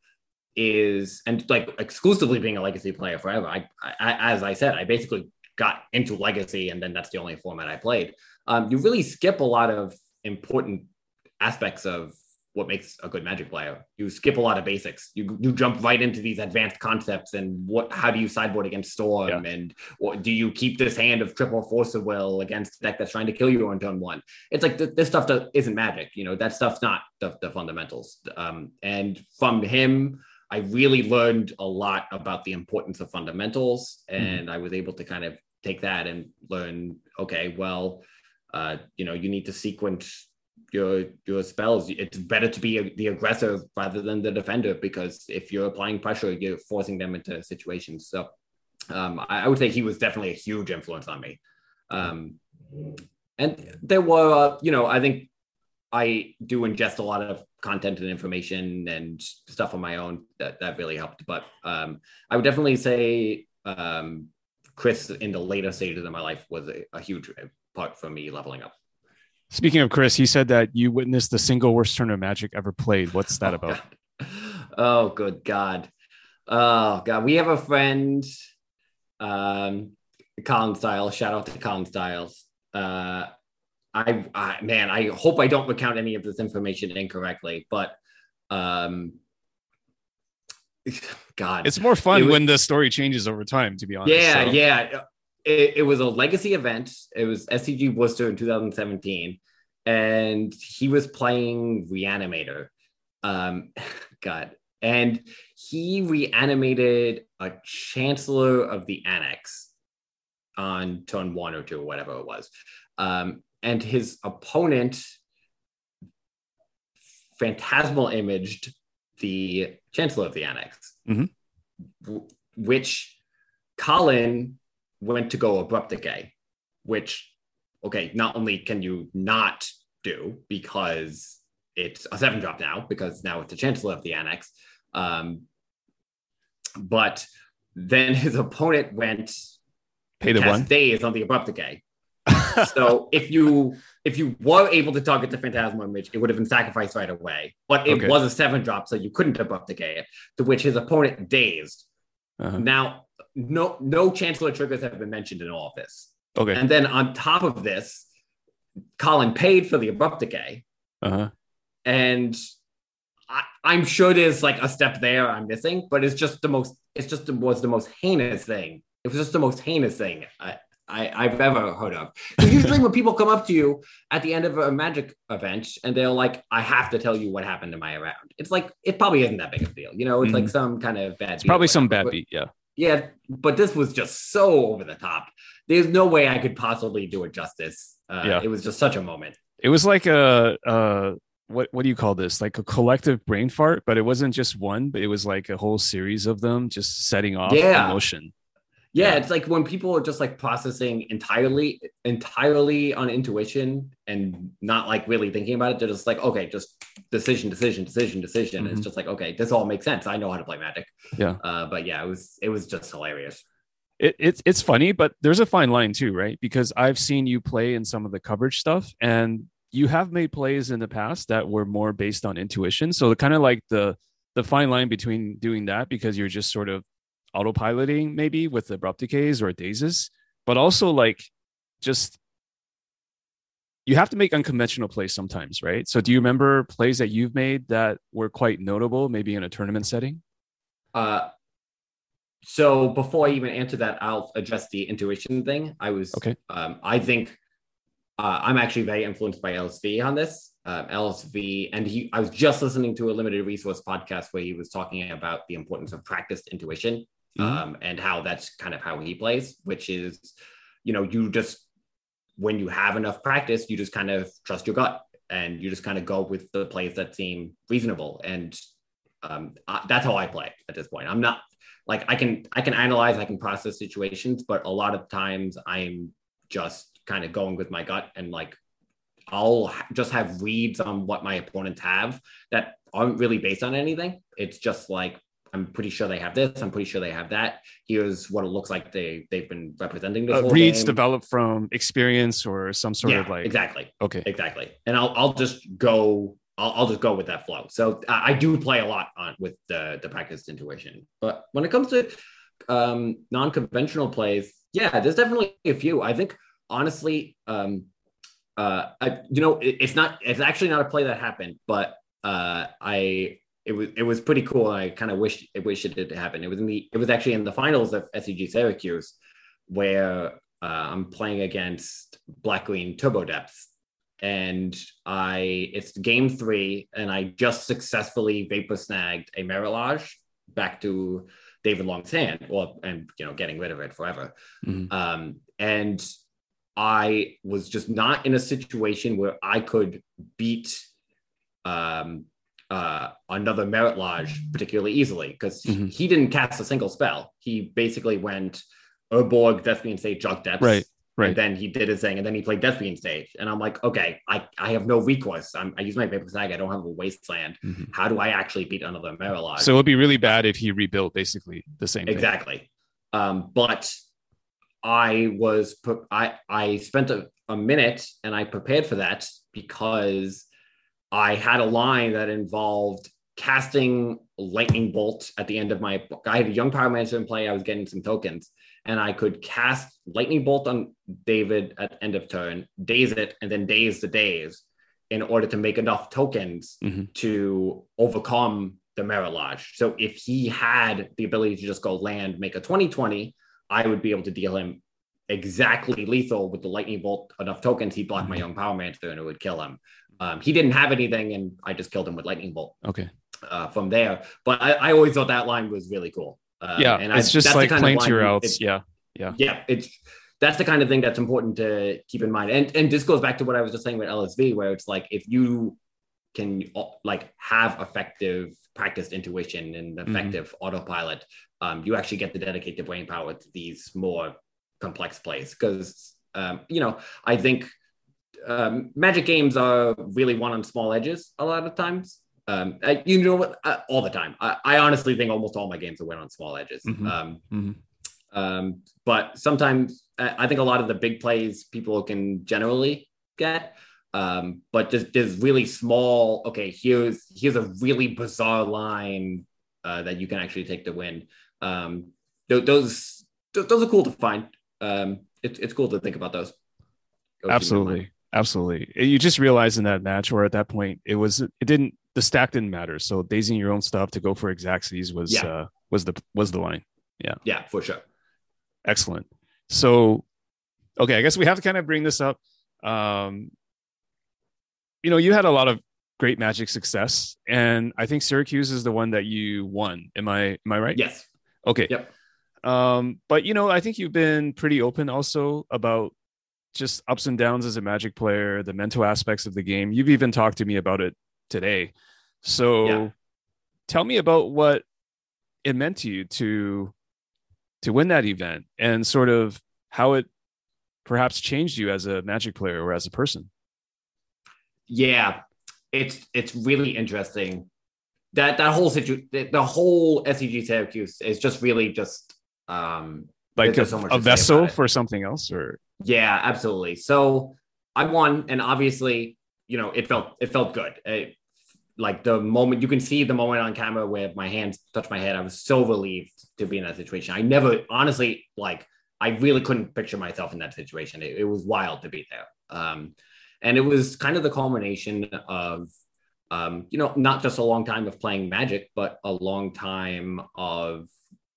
is and like exclusively being a legacy player forever. I, I as I said, I basically got into legacy and then that's the only format I played. Um, you really skip a lot of important aspects of what makes a good magic player. You skip a lot of basics. You you jump right into these advanced concepts and what how do you sideboard against storm yeah. and what do you keep this hand of triple force of will against deck that's trying to kill you on turn one? It's like th- this stuff that isn't magic. You know that stuff's not the, the fundamentals. Um, and from him, I really learned a lot about the importance of fundamentals, mm-hmm. and mm. I was able to kind of take that and learn. Okay, well, uh, you know, you need to sequence your your spells. It's better to be a, the aggressor rather than the defender because if you're applying pressure, you're forcing them into situations. So um, I, I, would say he was definitely a huge influence on me. Um, and there were, uh, you know, I think I do ingest a lot of content and information and stuff on my own that that really helped. But um, I would definitely say um, Chris in the later stages of my life was a, a huge part for me leveling up. Speaking of Chris, he said that you witnessed the single worst turn of Magic ever played. What's that oh, about? God. Oh, good God. Oh, God. We have a friend, um, Colin Styles. Shout out to Colin Styles. Uh, I, I, man, I hope I don't recount any of this information incorrectly, but um, God, it's more fun it was, when the story changes over time. To be honest, yeah, so. yeah it, it was a legacy event. It was SCG Worcester in 2017, and he was playing Reanimator. Um, God, and he reanimated a Chancellor of the Annex on turn one or two, or whatever it was. Um, and his opponent phantasmal imaged the Chancellor of the Annex, mm-hmm. which Colin went to go abrupt decay, which okay, not only can you not do because it's a seven drop now, because now it's the Chancellor of the Annex, um, but then his opponent went pay the one Daze on the abrupt decay. So if you if you were able to target the phantasmal image, it would have been sacrificed right away. But it okay. was a seven drop, so you couldn't abrupt decay it. To which his opponent dazed Uh-huh. Now, no no chancellor triggers have been mentioned in all of this. Okay. And then on top of this, Colin paid for the abrupt decay, Uh-huh. and I, I'm sure there's like a step there I'm missing, but it's just the most. It's just the, was the most heinous thing. It was just the most heinous thing I, I I've ever heard of. usually when people come up to you at the end of a magic event and they're like, "I have to tell you what happened in my round," it's like it probably isn't that big of a deal. You know, it's like some kind of bad. It's deal, probably some bad But- beat. Yeah. yeah, but this was just so over the top. There's no way I could possibly do it justice. Uh, Yeah. It was just such a moment. It was like a uh what what do you call this? Like a collective brain fart, but it wasn't just one, but it was like a whole series of them just setting off Yeah. emotion. Yeah, Yeah. it's like when people are just like processing entirely, entirely on intuition and not like really thinking about it. They're just like, okay, just decision, decision, decision, decision. Mhm. It's just like, okay, this all makes sense. I know how to play Magic. Yeah. Uh, but yeah, it was it was just hilarious. It, it's it's funny, but there's a fine line too, right? Because I've seen you play in some of the coverage stuff, and you have made plays in the past that were more based on intuition. So kind of like the the fine line between doing that because you're just sort of autopiloting maybe with abrupt decays or dazes, but also like just you have to make unconventional plays sometimes, right? So do you remember plays that you've made that were quite notable, maybe in a tournament setting? Uh, so before I even answer that, I'll address the intuition thing. I was Okay. Um, I think uh, I'm actually very influenced by LSV on this. Uh, LSV, and he, I was just listening to a limited resource podcast where he was talking about the importance of practiced intuition Mhm. um, and how that's kind of how he plays, which is, you know, you just when you have enough practice, you just kind of trust your gut and you just kind of go with the plays that seem reasonable. And um, I, that's how I play at this point. I'm not like I can I can analyze, I can process situations, but a lot of times I'm just kind of going with my gut and like I'll just have reads on what my opponents have that aren't really based on anything. It's just like I'm pretty sure they have this. I'm pretty sure they have that. Here's what it looks like they they've been representing this. Uh, reads game. developed from experience or some sort yeah, of like exactly, okay exactly. And I'll I'll just go. I'll, I'll just go with that flow. So I, I do play a lot on with the the practiced intuition. But when it comes to um, non-conventional plays, yeah, there's definitely a few. I think honestly, um, uh, I, you know, it, it's not. It's actually not a play that happened, but uh, I it was it was pretty cool. I kind of wish I wish it did happen. It was in the it was actually in the finals of SCG Syracuse where uh, I'm playing against Black Green Turbo Depths, and I it's game three, and I just successfully vapor snagged a Marit Lage back to David Long's hand, well, and you know, getting rid of it forever. Mhm. Um, and I was just not in a situation where I could beat um, uh, another Marit Lage particularly easily because Mhm. he didn't cast a single spell. He basically went Urborg, Thespian's Stage, Jug Depths. Right, right. And then he did his thing, and then he played Thespian's Stage. And I'm like, okay, I, I have no recourse. I'm, I use my Vapor Snag. I don't have a Wasteland. Mhm. How do I actually beat another Marit Lage? so it would be really bad if he rebuilt basically the same thing. exactly um, but i was i i spent a, a minute and i prepared for that because i had a line that involved casting lightning bolt at the end of my book. i had a Young Pyromancer in play i was getting some tokens and i could cast lightning bolt on david at the end of turn daze it and then daze the daze in order to make enough tokens Mhm. to overcome the Marit Lage. So if he had the ability to just go land, make a 2020, I would be able to deal him exactly lethal with the lightning bolt, enough tokens, he'd block my Mhm. Young Pyromancer and it would kill him. Um, he didn't have anything, and I just killed him with lightning bolt Okay. uh, from there. But I, I always thought that line was really cool. Uh, yeah, and I- it's just that's the like playing to your outs. it's- Yeah. yeah it's that's the kind of thing that's important to keep in mind and and this goes back to what i was just saying with lsv where it's like if you can uh, like have effective practiced intuition and Mm-hmm. effective autopilot um, you actually get to dedicate the brain power to these more complex plays because um, you know i think um, magic games are really won on small edges a lot of times um, I, you know what uh, all the time I, I honestly think almost all my games are win on small edges Mhm. um, Mhm. um, but sometimes I I think a lot of the big plays people can generally get. Um, but there's, there's really small, okay, here's here's a really bizarre line uh, that you can actually take to win. Um, those those are cool to find. Um, it's it's cool to think about those. Absolutely, absolutely. You just realized in that match, or at that point, it was it didn't the stack didn't matter. So dazing your own stuff to go for exactsies was yeah. uh, was the was the line. Yeah, yeah, for sure. Excellent. So, okay, I guess we have to kind of bring this up. Um, you know, you had a lot of great magic success, and I think Syracuse is the one that you won. Am I am I right? Yes. Okay. Yep. Um, but you know, I think you've been pretty open also about just ups and downs as a magic player, the mental aspects of the game. You've even talked to me about it today. So yeah. tell me about what it meant to you to to win that event and sort of how it perhaps changed you as a magic player or as a person. Yeah, it's it's really interesting. That that whole situation, the whole SCG Syracuse is just really just um like a, so a vessel for something else or yeah absolutely. So i won and obviously you know it felt it felt good. It, like the moment you can see the moment on camera where my hands touched my head. I was so relieved to be in that situation. I never honestly like i really couldn't picture myself in that situation. It, it was wild to be there. Um, and it was kind of the culmination of um, you know not just a long time of playing magic but a long time of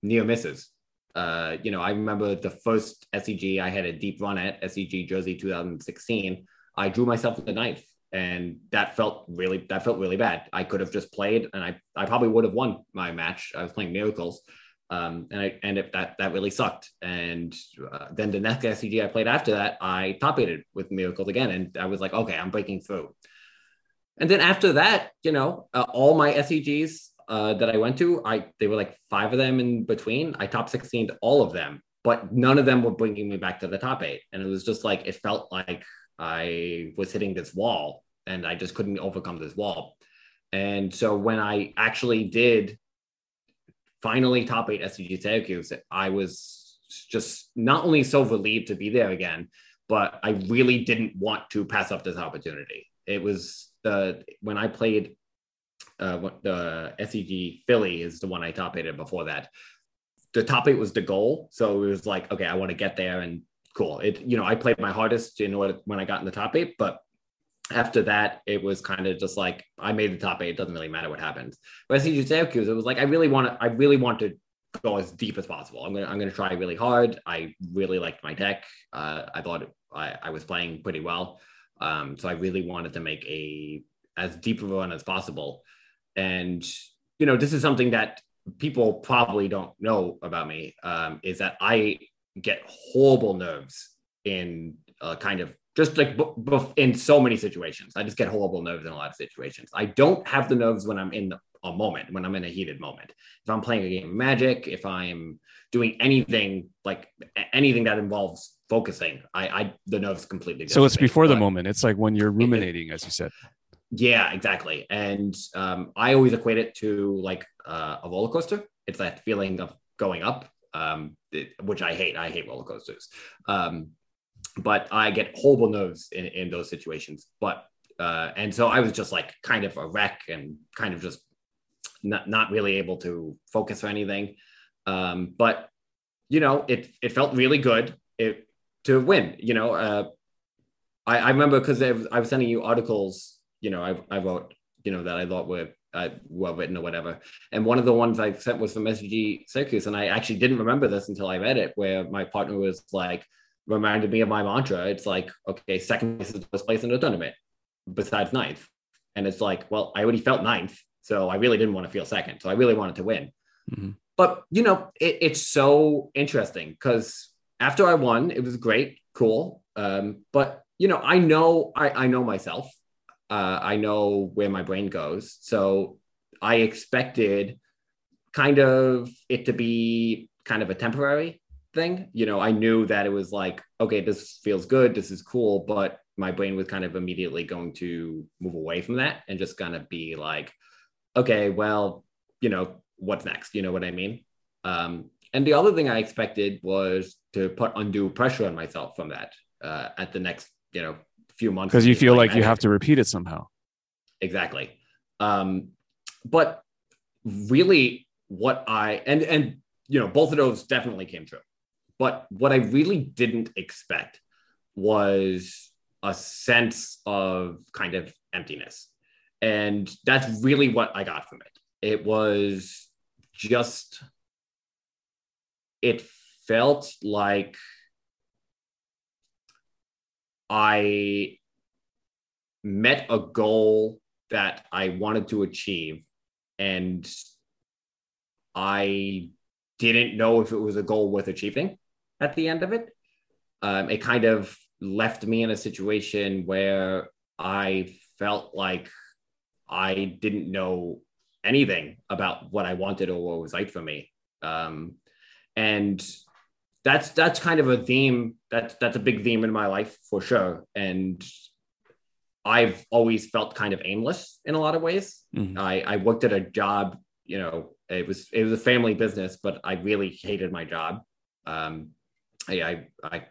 near misses uh, you know i remember the first SCG i had a deep run at SCG jersey 2016 i drew myself the knife and that felt really that felt really bad. I could have just played, and I I probably would have won my match. I was playing miracles, um, and I and it, that that really sucked. And uh, then the next SCG I played after that, I top eighted with miracles again, and I was like, okay, I'm breaking through. And then after that, you know, uh, all my SCGs uh, that I went to, I they were like five of them in between. I top 16 all of them, but none of them were bringing me back to the top eight. And it was just like it felt like I was hitting this wall and I just couldn't overcome this wall. And so when I actually did finally top eight SCG Syracuse, I was just not only so relieved to be there again, but I really didn't want to pass up this opportunity. It was the when I played uh, the SCG Philly is the one I top eighted before that. The top eight was the goal, so it was like, okay, I want to get there and cool. It you know I played my hardest in order when I got in the top eight, but after that it was kind of just like I made the top eight. It doesn't really matter what happens. But SCG Syracuse, it was like I really want to. I really want to go as deep as possible. I'm gonna I'm gonna try really hard. I really liked my deck. Uh, I thought I, I was playing pretty well. Um, so I really wanted to make a as deep of a run as possible. And you know, this is something that people probably don't know about me. Um, is that I get horrible nerves in uh, kind of just like b- b- in so many situations. I just get horrible nerves in a lot of situations. I don't have the nerves when I'm in a moment, when I'm in a heated moment. If I'm playing a game of Magic, if I'm doing anything like anything that involves focusing, I, I the nerves completely. So it's before the moment. It's like when you're ruminating, as you said. Yeah, exactly. And um, I always equate it to like uh, a roller coaster. It's that feeling of going up um, which I hate. I hate roller coasters. Um, but I get horrible nerves in, in those situations. But uh, and so I was just like kind of a wreck and kind of just not not really able to focus or anything. Um, but you know, it it felt really good it, to win. You know, uh, I, I remember because I was sending you articles. You know, I, I wrote you know that I thought were uh, well written or whatever. And one of the ones I sent was from SCG Syracuse, and I actually didn't remember this until I read it, where my partner was like, reminded me of my mantra. It's like, okay, second place is the best place in the tournament, besides ninth. And it's like, well, I already felt ninth, so I really didn't want to feel second. So I really wanted to win. Mm-hmm. But you know, it, it's so interesting because after I won, it was great, cool. Um, but you know, I know I, I know myself uh, I know where my brain goes. So I expected kind of it to be kind of a temporary thing. You know, I knew that it was like, okay, this feels good, this is cool, but my brain was kind of immediately going to move away from that and just kind of be like, okay, well, you know, what's next? You know what I mean? Um, and the other thing I expected was to put undue pressure on myself from that uh, at the next, you know, few months because you feel like you have to repeat it somehow exactly um, but really what i and and you know, both of those definitely came true. But what I really didn't expect was a sense of kind of emptiness. And that's really what I got from it. It was just, it felt like I met a goal that I wanted to achieve. And I didn't know if it was a goal worth achieving at the end of it. Um, it kind of left me in a situation where I felt like I didn't know anything about what I wanted or what was right for me. Um, and that's that's kind of a theme that's that's a big theme in my life for sure. And I've always felt kind of aimless in a lot of ways. Mm-hmm. I, I worked at a job, you know, it was it was a family business, but I really hated my job. Um, I, I, I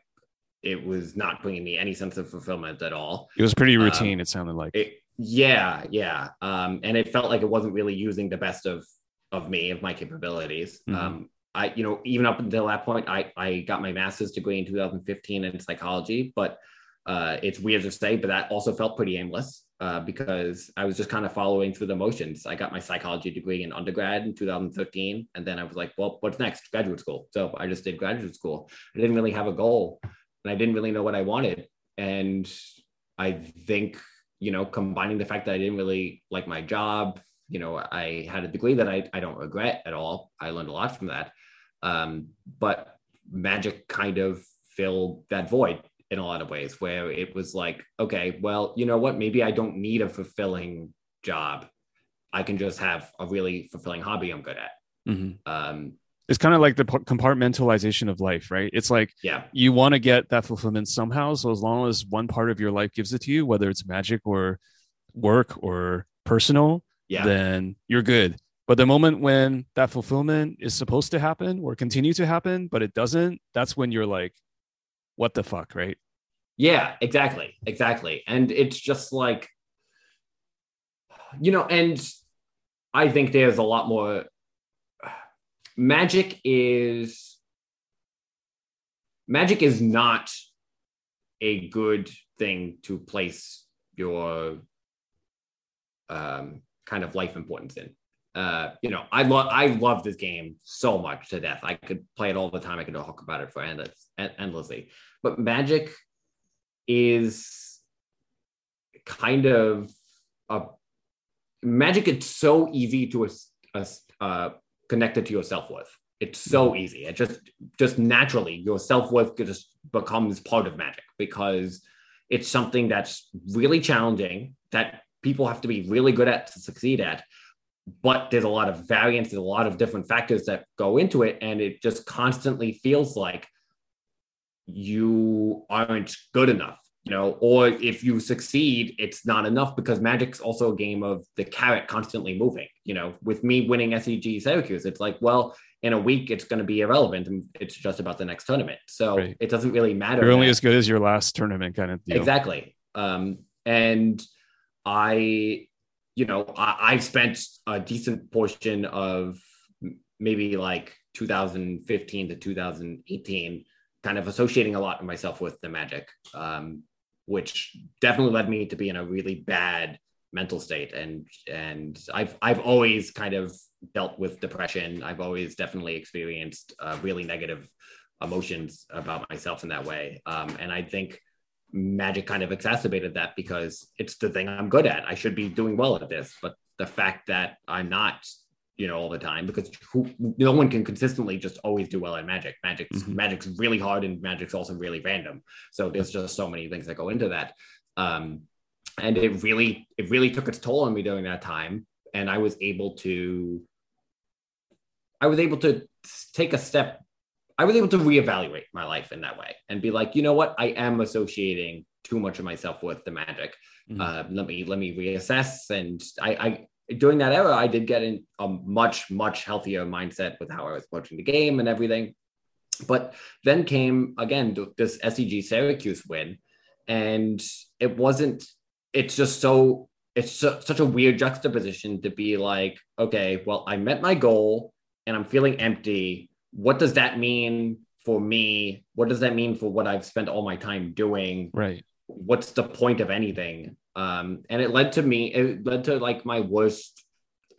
it was not bringing me any sense of fulfillment at all. It was pretty um, routine. Um, it sounded like. It, yeah, yeah, um, and it felt like it wasn't really using the best of of me of my capabilities. Mm-hmm. Um, I, you know, even up until that point, I I got my master's degree in 2015 in psychology, but uh, it's weird to say, but that also felt pretty aimless uh, because I was just kind of following through the motions. I got my psychology degree in undergrad in 2013, and then I was like, well, what's next? Graduate school. So I just did graduate school. I didn't really have a goal, and I didn't really know what I wanted. And I think, you know, combining the fact that I didn't really like my job, you know, I had a degree that I, I don't regret at all. I learned a lot from that. Um, but magic kind of filled that void in a lot of ways where it was like, okay, well, you know what? Maybe I don't need a fulfilling job. I can just have a really fulfilling hobby I'm good at. Mm-hmm. Um, it's kind of like the compartmentalization of life, right? It's like, yeah, you want to get that fulfillment somehow. So as long as one part of your life gives it to you, whether it's magic or work or personal, yeah. then you're good. But the moment when that fulfillment is supposed to happen or continue to happen, but it doesn't, that's when you're like, what the fuck, right? Yeah, exactly. Exactly. And it's just like, you know, and I think there's a lot more. Magic is magic is not a good thing to place your um, kind of life importance in. Uh, you know, I love I love this game so much to death. I could play it all the time. I could talk about it for endless, endlessly. But Magic is kind of a Magic. It's so easy to uh, connect it to your self worth. It's so mm-hmm. easy. It just just naturally your self worth just becomes part of Magic because it's something that's really challenging that people have to be really good at to succeed at but there's a lot of variance, there's a lot of different factors that go into it. And it just constantly feels like you aren't good enough, you know, or if you succeed, it's not enough because Magic's also a game of the carrot constantly moving. You know, with me winning SCG Syracuse, it's like, well, in a week it's going to be irrelevant and it's just about the next tournament. So right. it doesn't really matter. You're only that. as good as your last tournament kind of deal. Exactly. Um, and I you know, I, have spent a decent portion of maybe like 2015 to 2018 kind of associating a lot of myself with the magic, um, which definitely led me to be in a really bad mental state. And and I've I've always kind of dealt with depression. I've always definitely experienced uh, really negative emotions about myself in that way. Um, and I think magic kind of exacerbated that because it's the thing I'm good at. I should be doing well at this, but the fact that I'm not, you know, all the time because who, no one can consistently just always do well at magic. Magic's mm-hmm. magic's really hard and magic's also really random. So there's just so many things that go into that. Um, and it really it really took its toll on me during that time and I was able to I was able to take a step I was able to reevaluate my life in that way and be like, you know what, I am associating too much of myself with the magic. Mm-hmm. Uh, let me let me reassess. And I, I during that era, I did get in a much much healthier mindset with how I was approaching the game and everything. But then came again this SCG Syracuse win, and it wasn't. It's just so it's so, such a weird juxtaposition to be like, okay, well, I met my goal and I'm feeling empty what does that mean for me? What does that mean for what I've spent all my time doing? Right. What's the point of anything? Um, and it led to me, it led to like my worst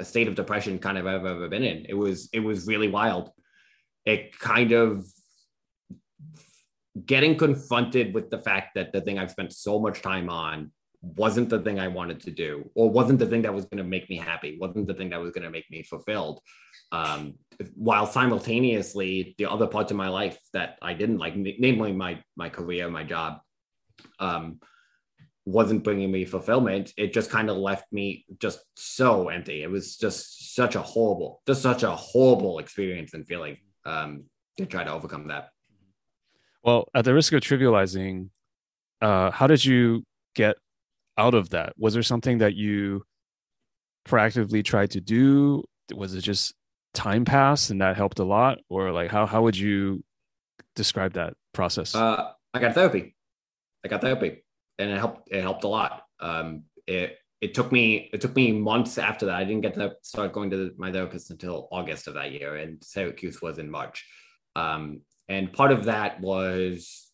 state of depression kind of I've ever been in. It was, it was really wild. It kind of getting confronted with the fact that the thing I've spent so much time on wasn't the thing I wanted to do, or wasn't the thing that was going to make me happy, wasn't the thing that was going to make me fulfilled. Um, while simultaneously, the other parts of my life that I didn't like, namely my my career, my job, um, wasn't bringing me fulfillment. It just kind of left me just so empty. It was just such a horrible, just such a horrible experience and feeling um, to try to overcome that. Well, at the risk of trivializing, uh, how did you get out of that? Was there something that you proactively tried to do? Was it just time pass and that helped a lot, or like how how would you describe that process? Uh, I got therapy. I got therapy, and it helped. It helped a lot. Um, it it took me it took me months after that. I didn't get to start going to my therapist until August of that year, and Syracuse was in March. Um, and part of that was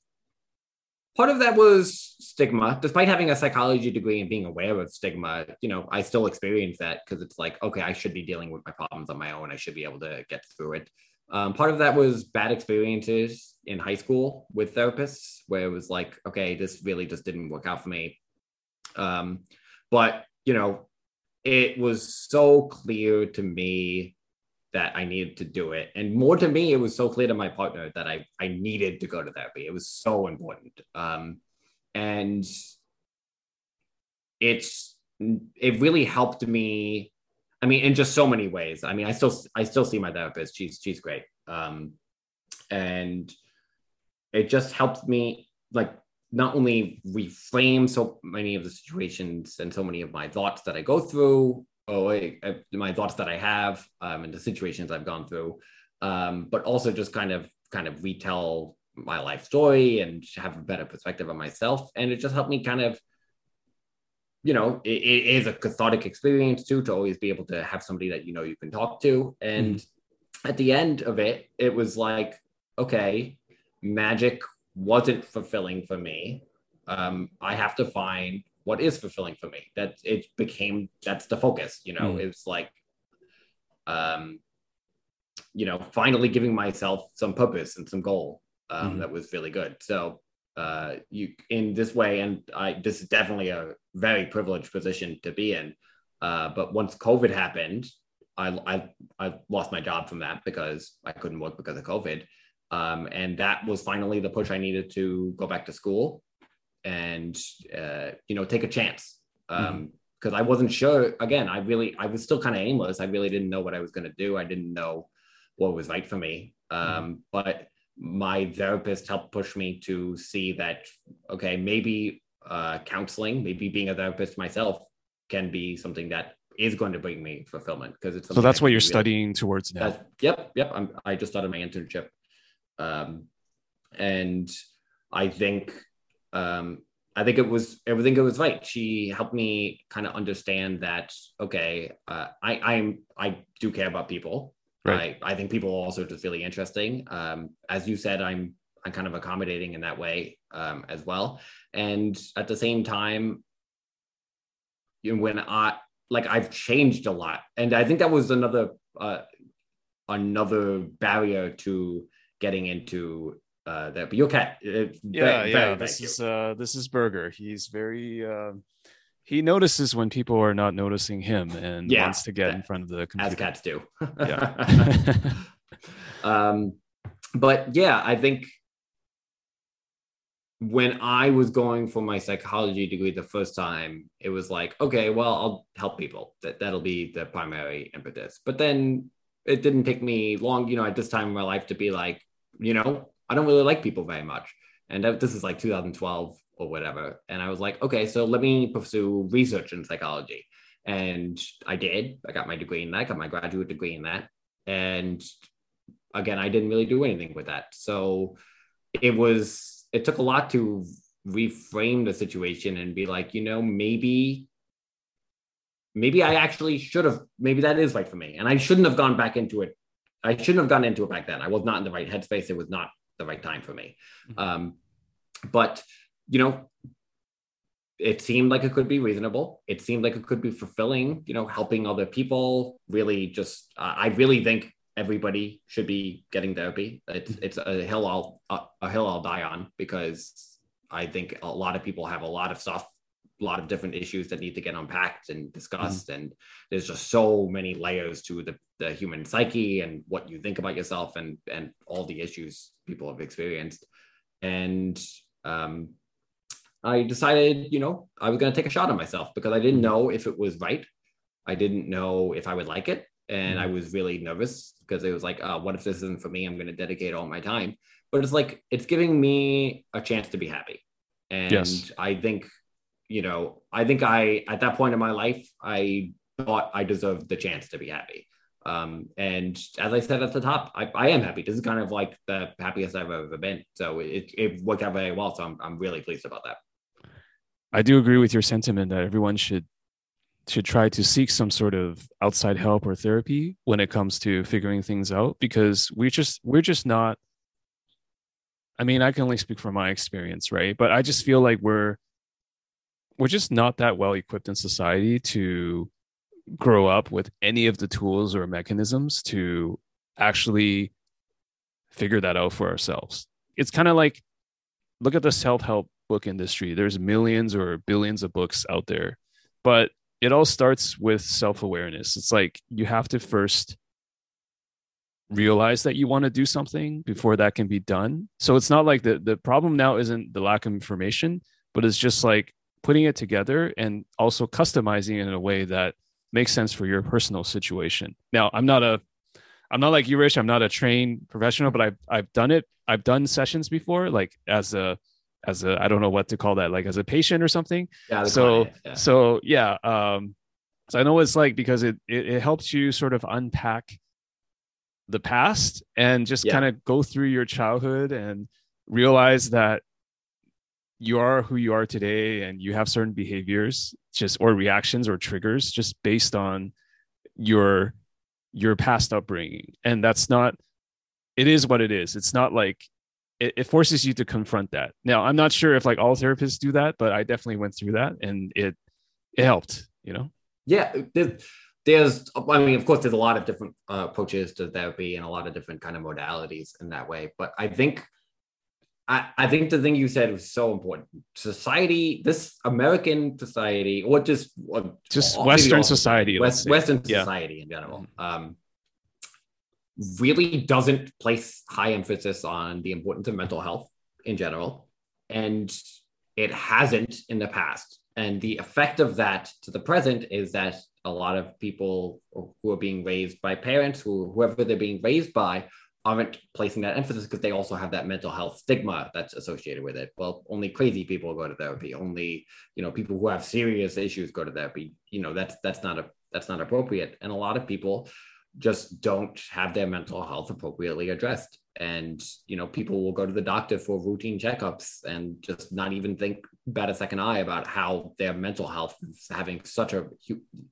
part of that was stigma. Despite having a psychology degree and being aware of stigma you know i still experience that because it's like okay i should be dealing with my problems on my own. I should be able to get through it. Um, part of that was bad experiences in high school with therapists where it was like okay this really just didn't work out for me. Um, but you know it was so clear to me that I needed to do it. And more to me, it was so clear to my partner that I, I needed to go to therapy. It was so important. Um, and it's, it really helped me. I mean, in just so many ways. I mean, I still, I still see my therapist. She's, she's great. Um, and it just helped me like not only reframe so many of the situations and so many of my thoughts that I go through oh, I, I, my thoughts that I have um, and the situations I've gone through, um, but also just kind of kind of retell my life story and have a better perspective on myself. And it just helped me kind of, you know, it, it is a cathartic experience too to always be able to have somebody that you know you can talk to. And mm. at the end of it, it was like, okay, magic wasn't fulfilling for me. Um, I have to find what is fulfilling for me that it became that's the focus you know mm. it's like um you know finally giving myself some purpose and some goal um, mm. that was really good so uh you in this way and i this is definitely a very privileged position to be in uh but once covid happened i i, I lost my job from that because i couldn't work because of covid um, and that was finally the push i needed to go back to school and uh, you know take a chance because um, mm-hmm. I wasn't sure. Again, I really I was still kind of aimless. I really didn't know what I was going to do. I didn't know what was right for me. Um, mm-hmm. But my therapist helped push me to see that okay, maybe uh, counseling, maybe being a therapist myself can be something that is going to bring me fulfillment because it's so that's what you're really, studying towards now. Yep, yep. I'm, I just started my internship, um, and I think um, I think it was everything. It was right. She helped me kind of understand that. Okay, uh, I I'm I do care about people. Right. I I think people are also just really interesting. Um, as you said, I'm I'm kind of accommodating in that way um, as well. And at the same time, you know, when I like I've changed a lot, and I think that was another uh, another barrier to getting into uh, that. But your cat, uh, yeah, very, yeah. this is uh, this is Burger. He's very. Uh, he notices when people are not noticing him and yeah, wants to get in front of the computer. As cats do. yeah. um, but yeah, I think when I was going for my psychology degree the first time, it was like, okay, well, I'll help people. That that'll be the primary impetus. But then it didn't take me long, you know, at this time in my life to be like, you know, I don't really like people very much. And this is like 2012 or whatever. And I was like, okay, so let me pursue research in psychology. And I did. I got my degree in that, got my graduate degree in that. And again, I didn't really do anything with that. So it was, it took a lot to reframe the situation and be like, you know, maybe, maybe I actually should have, maybe that is right for me. And I shouldn't have gone back into it I shouldn't have gone into it back then. I was not in the right headspace. It was not the right time for me. Mhm. Um, but you know, it seemed like it could be reasonable. It seemed like it could be fulfilling. You know, helping other people. Really, just uh, I really think everybody should be getting therapy. It's it's a hill I'll a, a hill I'll die on because I think a lot of people have a lot of stuff, a lot of different issues that need to get unpacked and discussed. And there's just so many layers to the, the human psyche and what you think about yourself and and all the issues people have experienced. And um, I decided, you know, I was going to take a shot at myself because I didn't know if it was right. I didn't know if I would like it. And I was really nervous because it was like, uh, what if this isn't for me? I'm going to dedicate all my time. But it's like, it's giving me a chance to be happy. And Yes. I think, you know, I think I, at that point in my life, I thought I deserved the chance to be happy. Um, and as I said at the top, I, I am happy. This is kind of like the happiest I've ever been. So it, it worked out very well. So I'm, I'm really pleased about that. I do agree with your sentiment that everyone should should try to seek some sort of outside help or therapy when it comes to figuring things out because we just we're just not I mean, I can only speak from my experience, right? But I just feel like we're we're just not that well equipped in society to grow up with any of the tools or mechanisms to actually figure that out for ourselves. It's kind of like look at the self-help book industry. There's millions or billions of books out there, but it all starts with self-awareness. It's like you have to first realize that you want to do something before that can be done. So it's not like the the problem now isn't the lack of information, but it's just like putting it together and also customizing it in a way that makes sense for your personal situation. Now, I'm not a I'm not like you, Rich. I'm not a trained professional, but I've I've done it. I've done sessions before, like as a as a I don't know what to call that, like as a patient or something. Yeah. So client, yeah. so yeah, um, so I know what it's like because it, it it helps you sort of unpack the past and just Yeah. kind of go through your childhood and realize that you are who you are today and you have certain behaviors just or reactions or triggers just based on your your past upbringing. And that's not it is what it is. It's not like it, it forces you to confront that. Now i'm not sure if like all therapists do that but i definitely went through that and it it helped you know? Yeah there's, i mean of course there's a lot of different uh, approaches to therapy and a lot of different kind of modalities in that way. But i think I, I think the thing you said was so important. Society this american society or just or just western society West, western Yeah. society in general um, really doesn't place high emphasis on the importance of mental health in general. And it hasn't in the past. And the effect of that to the present is that a lot of people who are being raised by parents who whoever they're being raised by aren't placing that emphasis because they also have that mental health stigma that's associated with it. Well only crazy people go to therapy. Only you know people who have serious issues go to therapy. You know that's that's not a that's not appropriate. And a lot of people just don't have their mental health appropriately addressed. And you know people will go to the doctor for routine checkups and just not even think bat a second eye about how their mental health is having such a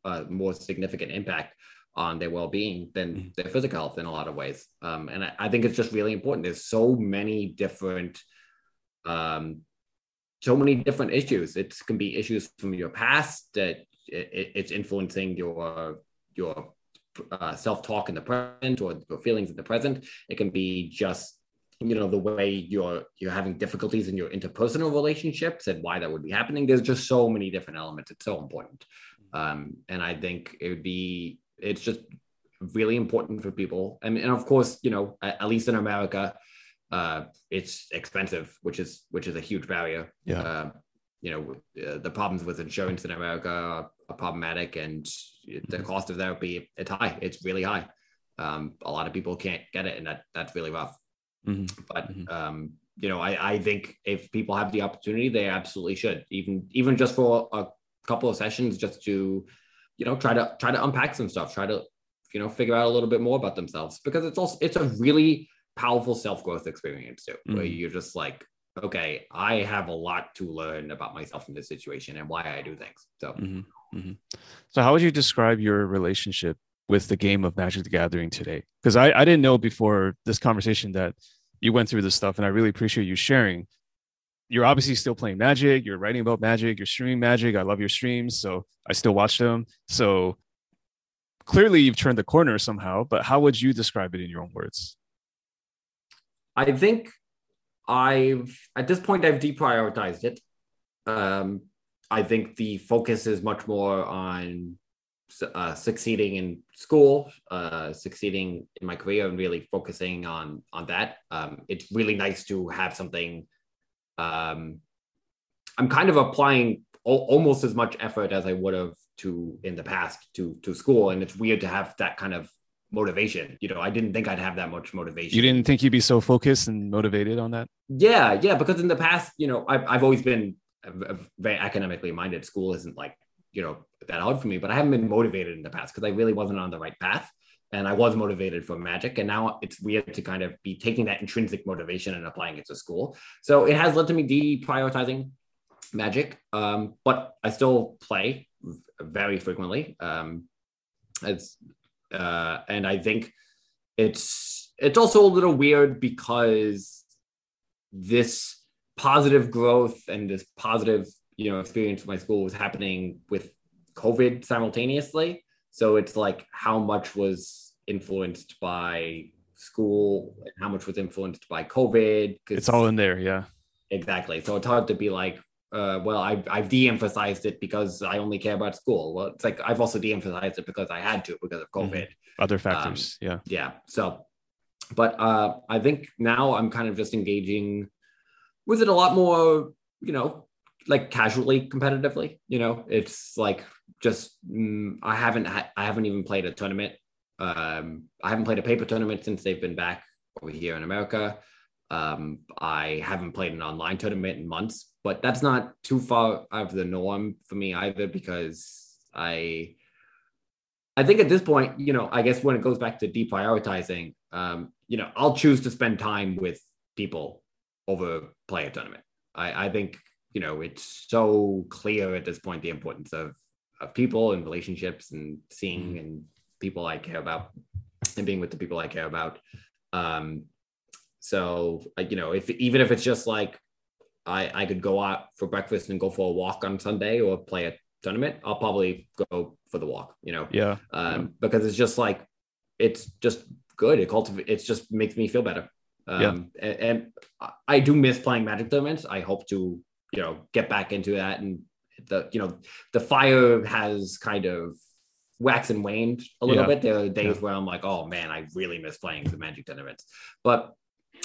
uh, more significant impact on their well-being than their physical health in a lot of ways. Um, and I, I think it's just really important. There's so many different um, so many different issues. It can be issues from your past that it, it- it's influencing your your uh, self-talk in the present or your feelings in the present. It can be just you know the way you're you're having difficulties in your interpersonal relationships and why that would be happening. There's just so many different elements. It's so important. Um, and i think it would be it's just really important for people and, and of course you know at, at least in america uh, it's expensive which is which is a huge barrier Yeah. uh, you know uh, the problems with insurance in america are, are problematic and the Mhm. cost of therapy it's high it's really high um, a lot of people can't get it and that that's really rough Mhm. but Mhm. um, you know I, I think if people have the opportunity they absolutely should even even just for a couple of sessions just to you know try to try to unpack some stuff try to you know figure out a little bit more about themselves because it's also it's a really powerful self-growth experience too where Mhm. you're just like okay i have a lot to learn about myself in this situation and why i do things so Mhm. Mhm. So, how would you describe your relationship with the game of Magic the Gathering today? Because I, I didn't know before this conversation that you went through this stuff, and I really appreciate you sharing. You're obviously still playing Magic. You're writing about Magic. You're streaming Magic. I love your streams, so I still watch them. So clearly, you've turned the corner somehow. But how would you describe it in your own words? I think I've at this point I've deprioritized it. Um, I think the focus is much more on uh, succeeding in school, uh, succeeding in my career, and really focusing on on that. Um, it's really nice to have something. Um, I'm kind of applying o- almost as much effort as I would have to in the past to to school, and it's weird to have that kind of motivation. You know, I didn't think I'd have that much motivation. You didn't think you'd be so focused and motivated on that? Yeah, yeah. Because in the past, you know, I've I've always been very academically minded. School isn't like you know that hard for me, but I haven't been motivated in the past because I really wasn't on the right path. And I was motivated for magic. And now it's weird to kind of be taking that intrinsic motivation and applying it to school. So it has led to me deprioritizing magic. Um, but I still play very frequently. Um, it's uh, and I think it's it's also a little weird because this positive growth and this positive you know experience with my school was happening with COVID simultaneously. So it's like how much was influenced by school and how much was influenced by COVID. It's all in there, yeah. Exactly. So it's hard to be like, uh, well, I've, I've de-emphasized it because I only care about school. Well, it's like I've also de-emphasized it because I had to because of mm-hmm. COVID. Mm-hmm. Other factors, um, yeah. Yeah. So, but uh, I think now I'm kind of just engaging with it a lot more, you know, like casually competitively you know it's like just mm, i haven't ha- i haven't even played a tournament um i haven't played a paper tournament since they've been back over here in america um i haven't played an online tournament in months but that's not too far out of the norm for me either because i i think at this point you know i guess when it goes back to deprioritizing um you know i'll choose to spend time with people over play a tournament i i think you know it's so clear at this point the importance of of people and relationships and seeing mm. and people I care about and being with the people I care about. Um, so you know, if even if it's just like I I could go out for breakfast and go for a walk on Sunday or play a tournament, I'll probably go for the walk. You know, yeah, um, yeah. because it's just like it's just good. It cultivates. It just makes me feel better. Um, yeah. and, and I do miss playing Magic tournaments. I hope to you know get back into that and the you know the fire has kind of waxed and waned a little yeah. bit. There are days yeah. where I'm like, oh man, I really miss playing the Magic tournaments. But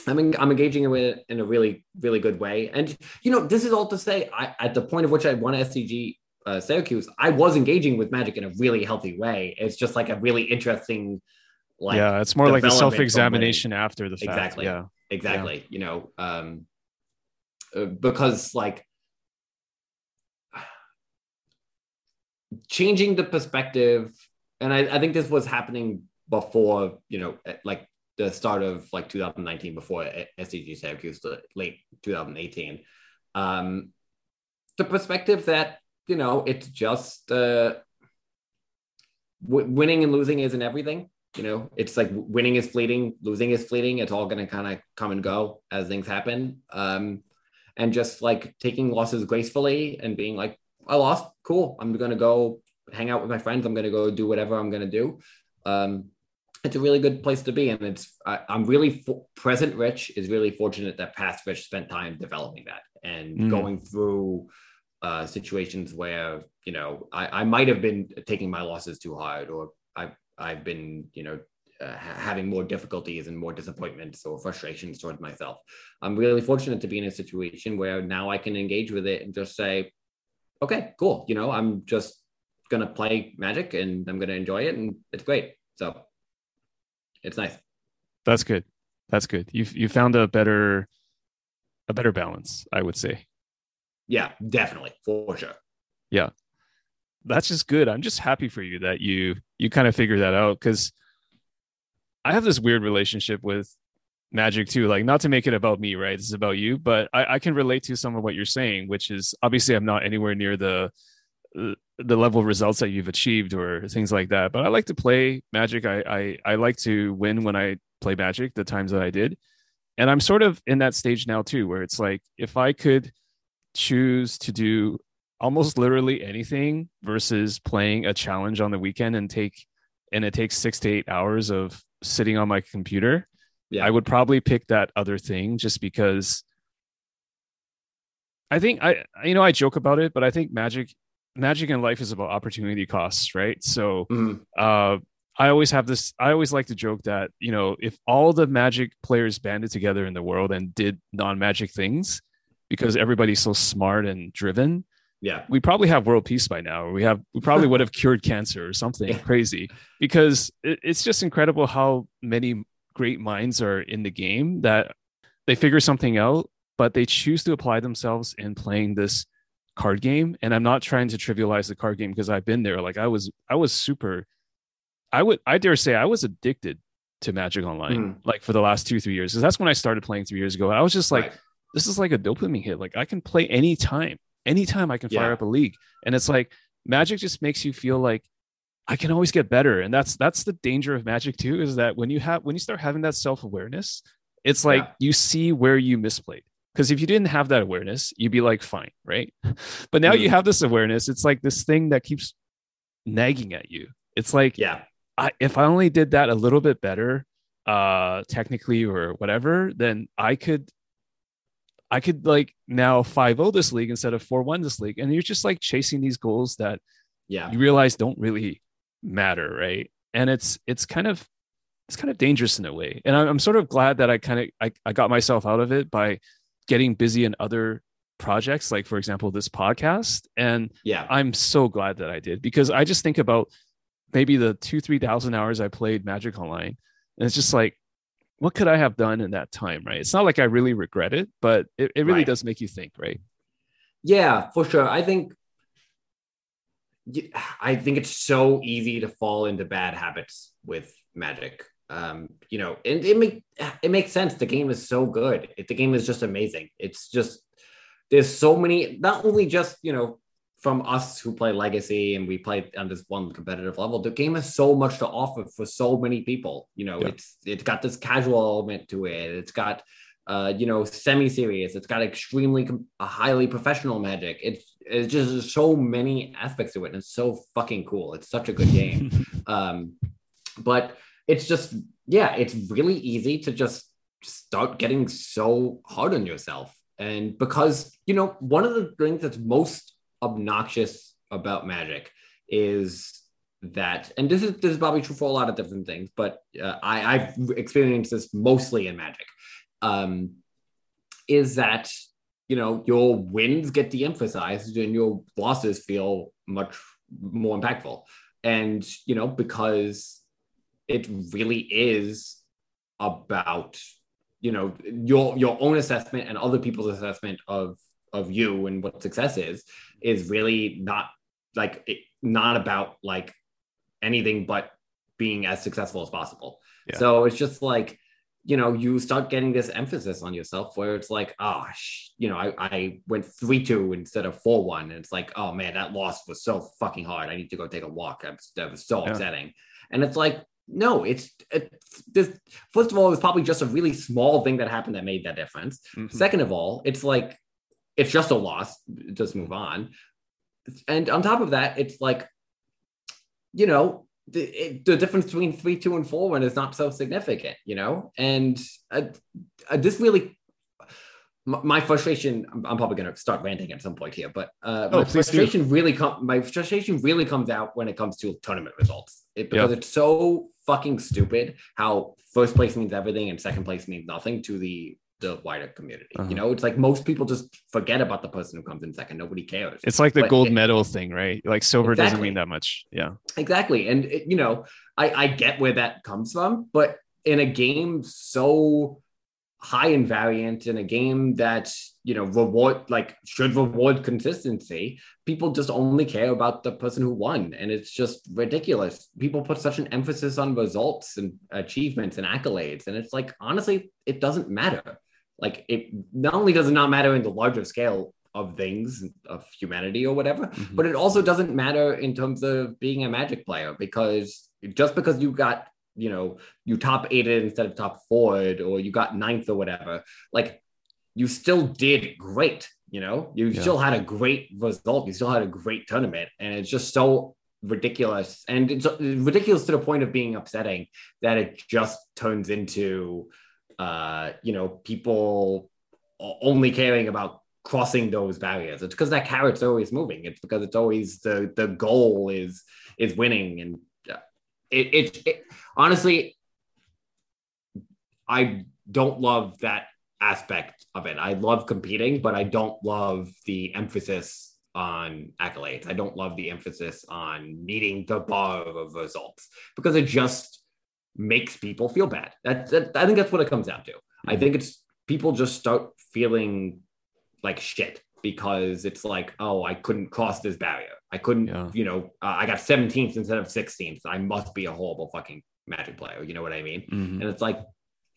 I mean, I'm engaging with it in a really, really good way. And you know, this is all to say, I, at the point of which I won SCG uh, Syracuse, I was engaging with Magic in a really healthy way. It's just like a really interesting, like yeah, it's more like a self-examination after the fact. Exactly. Yeah. Exactly. Yeah. You know, um, uh, because like changing the perspective and I, I, think this was happening before you know like the start of like 2019 before SCG Syracuse the late 2018 um the perspective that you know it's just uh w- winning and losing isn't everything. You know it's like winning is fleeting losing is fleeting. It's all going to kind of come and go as things happen. Um and just like taking losses gracefully and being like I lost. Cool. I'm going to go hang out with my friends. I'm going to go do whatever I'm going to do. Um, it's a really good place to be. And it's, I, am really present Rich is really fortunate that past Rich spent time developing that and mm. going through uh, situations where, you know, I, I might have been taking my losses too hard or I've, I've been, you know, uh, having more difficulties and more disappointments or frustrations towards myself. I'm really fortunate to be in a situation where now I can engage with it and just say, okay, cool. You know, I'm just gonna play Magic and I'm gonna enjoy it, and it's great. So it's nice. That's good. That's good. You you found a better a better balance, I would say. Yeah, definitely for sure. Yeah, that's just good. I'm just happy for you that you you kind of figured that out because I have this weird relationship with magic too like not to make it about me right this is about you but I, I, can relate to some of what you're saying which is obviously i'm not anywhere near the the level of results that you've achieved or things like that. But I like to play Magic. I I, I like to win when I play Magic. The times that I did, and I'm sort of in that stage now too, where it's like if I could choose to do almost literally anything versus playing a challenge on the weekend and take and it takes six to eight hours of sitting on my computer yeah. i would probably pick that other thing just because i think i you know i joke about it but i think magic magic in life is about opportunity costs right so mm-hmm. uh I always have this. I always like to joke that you know, if all the Magic players banded together in the world and did non-Magic things, because everybody's so smart and driven, yeah we probably have world peace by now we have we probably would have cured cancer or something yeah. crazy because it, it's just incredible how many great minds are in the game that they figure something out but they choose to apply themselves in playing this card game and i'm not trying to trivialize the card game because i've been there like i was i was super i would i dare say i was addicted to magic online mm. like for the last two three years because that's when i started playing three years ago i was just like right. this is like a dopamine hit like i can play anytime anytime I can fire yeah. up a league. And it's like magic just makes you feel like I can always get better. And that's that's the danger of magic too, is that when you have when you start having that self-awareness, it's like yeah. you see where you misplayed. Because if you didn't have that awareness, you'd be like, fine, right? But now mm. you have this awareness. It's like this thing that keeps nagging at you. It's like, yeah, I, if I only did that a little bit better, uh, technically or whatever, then I could I could like now 5-0 this league instead of 4-1 this league. And you're just like chasing these goals that yeah you realize don't really matter, right? And it's it's kind of it's kind of dangerous in a way. And I'm, I'm sort of glad that I kind of I, I got myself out of it by getting busy in other projects, like for example, this podcast. And yeah, I'm so glad that I did because I just think about maybe the two, three thousand hours I played Magic Online. And it's just like what could I have done in that time, right? It's not like I really regret it, but it, it really right. does make you think, right? Yeah, for sure. I think I think it's so easy to fall into bad habits with magic. Um, you know, and it make it makes sense. The game is so good. It, the game is just amazing. It's just there's so many, not only just you know from us who play legacy and we play on this one competitive level the game has so much to offer for so many people you know yeah. it's it's got this casual element to it it's got uh you know semi-serious it's got extremely a highly professional magic it's it's just so many aspects to it and it's so fucking cool. It's such a good game. Um but it's just yeah it's really easy to just start getting so hard on yourself. And because you know one of the things that's most obnoxious about magic is that and this is this is probably true for a lot of different things but uh, i i've experienced this mostly in magic um is that you know your wins get de-emphasized and your losses feel much more impactful and you know because it really is about you know your your own assessment and other people's assessment of of you and what success is is really not like it, not about like anything but being as successful as possible. Yeah. So it's just like you know you start getting this emphasis on yourself where it's like oh sh- you know I, I went 3-2 instead of 4-1 and it's like oh man that loss was so fucking hard i need to go take a walk that was so yeah. upsetting and it's like no it's it, this first of all it was probably just a really small thing that happened that made that difference mm-hmm. second of all it's like it's just a loss. Just move on. And on top of that, it's like, you know, the, it, the difference between three, two, and four one is not so significant, you know. And uh, uh, this really, my, my frustration. I'm, I'm, probably going to start ranting at some point here, but uh, oh, my frustration do. really. My frustration really comes out when it comes to tournament results, it, because yep. it's so fucking stupid how first place means everything and second place means nothing to the the wider community. Uh-huh. You know, it's like most people just forget about the person who comes in second. Nobody cares. It's like the but gold it, medal thing, right? Like silver exactly. doesn't mean that much. Yeah. Exactly. And it, you know, I, I get where that comes from, but in a game so high in variant in a game that you know reward like should reward consistency people just only care about the person who won and it's just ridiculous people put such an emphasis on results and achievements and accolades and it's like honestly it doesn't matter like it not only does it not matter in the larger scale of things of humanity or whatever. Mhm. But it also doesn't matter in terms of being a Magic player because just because you got you know you top eighted instead of top forward or you got ninth or whatever, like you still did great. You know, you Yeah. still had a great result. You still had a great tournament, and it's just so ridiculous. And it's ridiculous to the point of being upsetting that it just turns into, uh, you know, people only caring about crossing those barriers. It's because that carrot's always moving. It's because it's always the the goal is is winning, and uh, it it, it honestly, I don't love that aspect of it. I love competing, but I don't love the emphasis on accolades. I don't love the emphasis on meeting the bar of results because it just makes people feel bad. That, that I think that's what it comes down to. I think it's people just start feeling like shit because it's like, oh, I couldn't cross this barrier. I couldn't, Yeah. you know, uh, I got 17th instead of 16th. I must be a horrible fucking magic player. You know what I mean? Mhm. And it's like,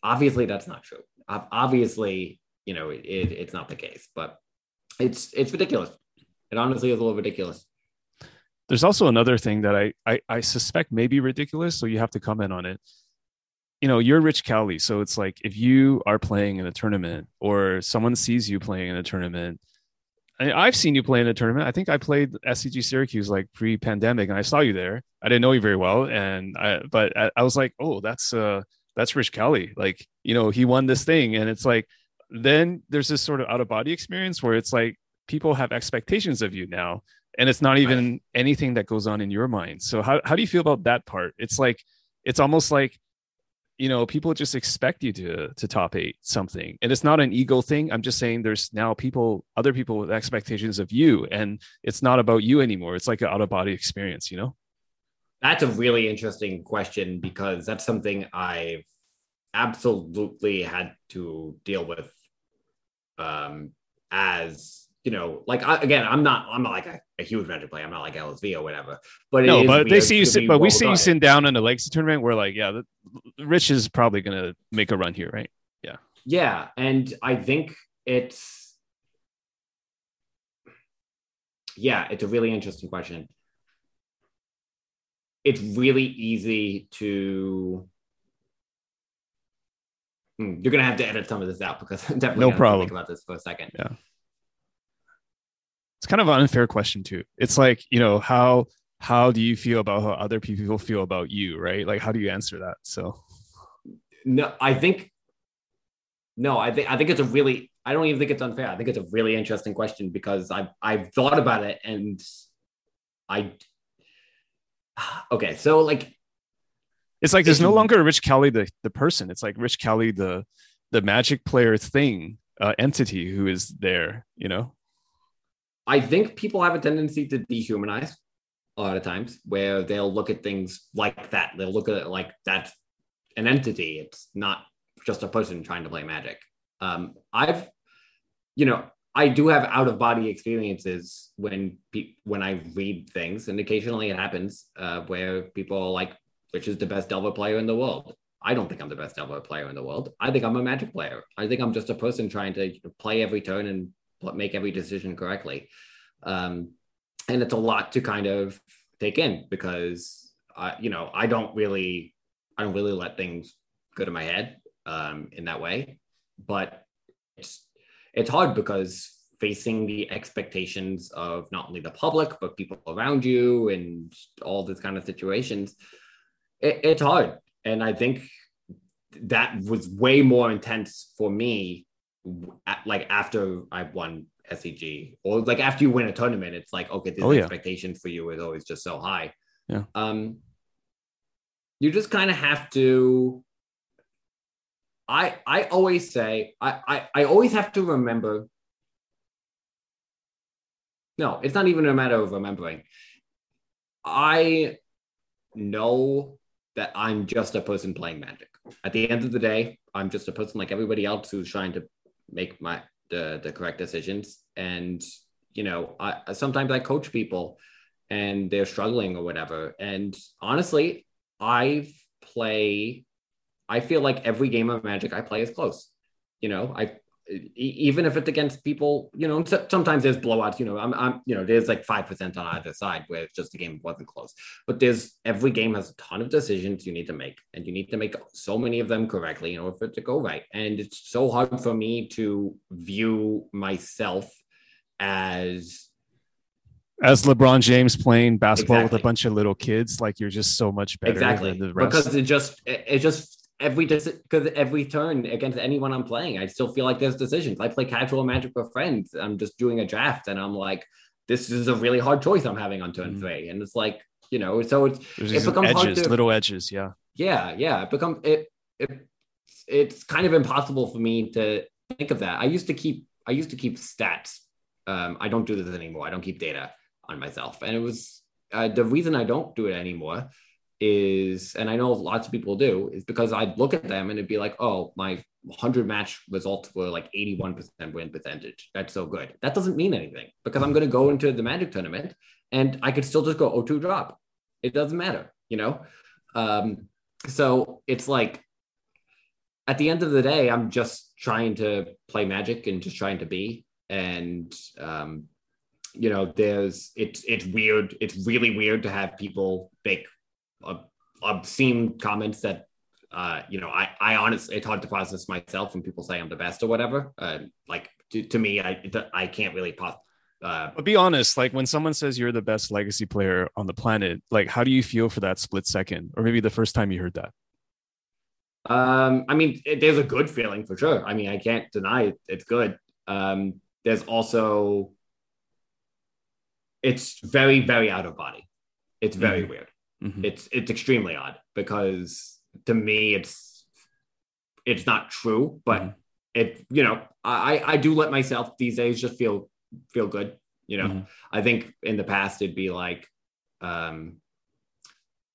obviously that's not true. Ob- Obviously, you know, it, it, it's not the case, but it's it's ridiculous. It honestly is a little ridiculous. There's also another thing that I, I I suspect may be ridiculous, so you have to comment on it. You know, you're Rich Cali, so it's like if you are playing in a tournament or someone sees you playing in a tournament. I, I've seen you play in a tournament. I think I played SCG Syracuse like pre-pandemic, and I saw you there. I didn't know you very well, and I but I, I was like, oh, that's uh that's Rich Cali. Like, you know, he won this thing, and it's like then there's this sort of out of body experience where it's like people have expectations of you now and it's not even anything that goes on in your mind. So how, how do you feel about that part? It's like it's almost like you know people just expect you to to top eight something. And it's not an ego thing. I'm just saying there's now people other people with expectations of you and it's not about you anymore. It's like an out of body experience you know? That's a really interesting question because that's something I've absolutely had to deal with um as you know like I, again i'm not i'm not like a, a huge magic player i'm not like lsv or whatever but it no is but they see you sit but we see you sitting down in a legacy tournament we're like yeah the, rich is probably gonna make a run here right Yeah, yeah, and I think it's yeah, it's a really interesting question. It's really easy to. Hmm, You're gonna have to edit some of this out because I'm definitely No to problem. think about this for a second. It's kind of an unfair question too. It's like, you know, how how do you feel about how other people feel about you, right? Like how do you answer that? So No, I think no, I think I think it's a really I don't even think it's unfair. I think it's a really interesting question because I've I've thought about it and I okay, so like it's like there's no longer Rich Cali the the person. It's like Rich Cali the the magic player thing, uh, entity who is there, you know? I think people have a tendency to dehumanize a lot of times where they'll look at things like that. They'll look at it like that's an entity. It's not just a person trying to play magic. Um, I've, you know, I do have out of body experiences when pe- when I read things, and occasionally it happens uh, where people are like, "Which is the best Delver player in the world?" I don't think I'm the best Delver player in the world. I think I'm a Magic player. I think I'm just a person trying to play every turn and make every decision correctly. Um, and it's a lot to kind of take in because I, you know, I don't really, I don't really let things go to my head um, in that way. But it's it's hard because facing the expectations of not only the public but people around you and all this kind of situations, it, it's hard. And I think that was way more intense for me like after I won SCG or like after you win a tournament, it's like, okay, this Oh, yeah. expectation for you is always just so high. Yeah. Um, you just kind of have to. I I always say I, I I always have to remember. No, it's not even a matter of remembering. I know that I'm just a person playing Magic. At the end of the day, I'm just a person like everybody else who's trying to make my the the correct decisions. And you know, I sometimes I coach people and they're struggling or whatever. And honestly, I play. I feel like every game of Magic I play is close. You know, I even if it's against people, you know, sometimes there's blowouts, you know, I'm, I'm, you know, there's like 5% on either side where it's just the game wasn't close, but there's every game has a ton of decisions you need to make and you need to make so many of them correctly in order for it to go right. And it's so hard for me to view myself as as LeBron James playing basketball exactly. with a bunch of little kids, like you're just so much better exactly. Because it just it just every because every turn against anyone I'm playing, I still feel like there's decisions. I play casual Magic with friends. I'm just doing a draft, and I'm like, this is a really hard choice I'm having on turn mm-hmm. three, and it's like you know, so it's it becomes edges, hard to, little edges, yeah, yeah, yeah. It becomes it, it it's kind of impossible for me to think of that. I used to keep I used to keep stats. Um, I don't do this anymore. I don't keep data on myself, and it was uh, the reason I don't do it anymore is, and I know lots of people do, is because I'd look at them and it'd be like, oh, my 100 match results were like 81% win percentage. That's so good. That doesn't mean anything because I'm going to go into the Magic tournament and I could still just go 0-2 drop. It doesn't matter, you know? Um, so it's like at the end of the day, I'm just trying to play Magic and just trying to be. And um, you know, there's it's it's weird. It's really weird to have people make obscene comments that uh, you know, I, I honestly, it's hard to process myself when people say I'm the best or whatever. Uh, like to, to me, I, I can't really pos- uh, but be honest, like when someone says you're the best legacy player on the planet, like how do you feel for that split second, or maybe the first time you heard that? Um, I mean, it, there's a good feeling for sure. I mean, I can't deny it, it's good. Um, there's also, it's very, very out of body. It's very mm-hmm. weird. Mm-hmm. It's it's extremely odd because to me it's it's not true, but mm-hmm. it you know I I do let myself these days just feel feel good. You know, mm-hmm. I think in the past it'd be like um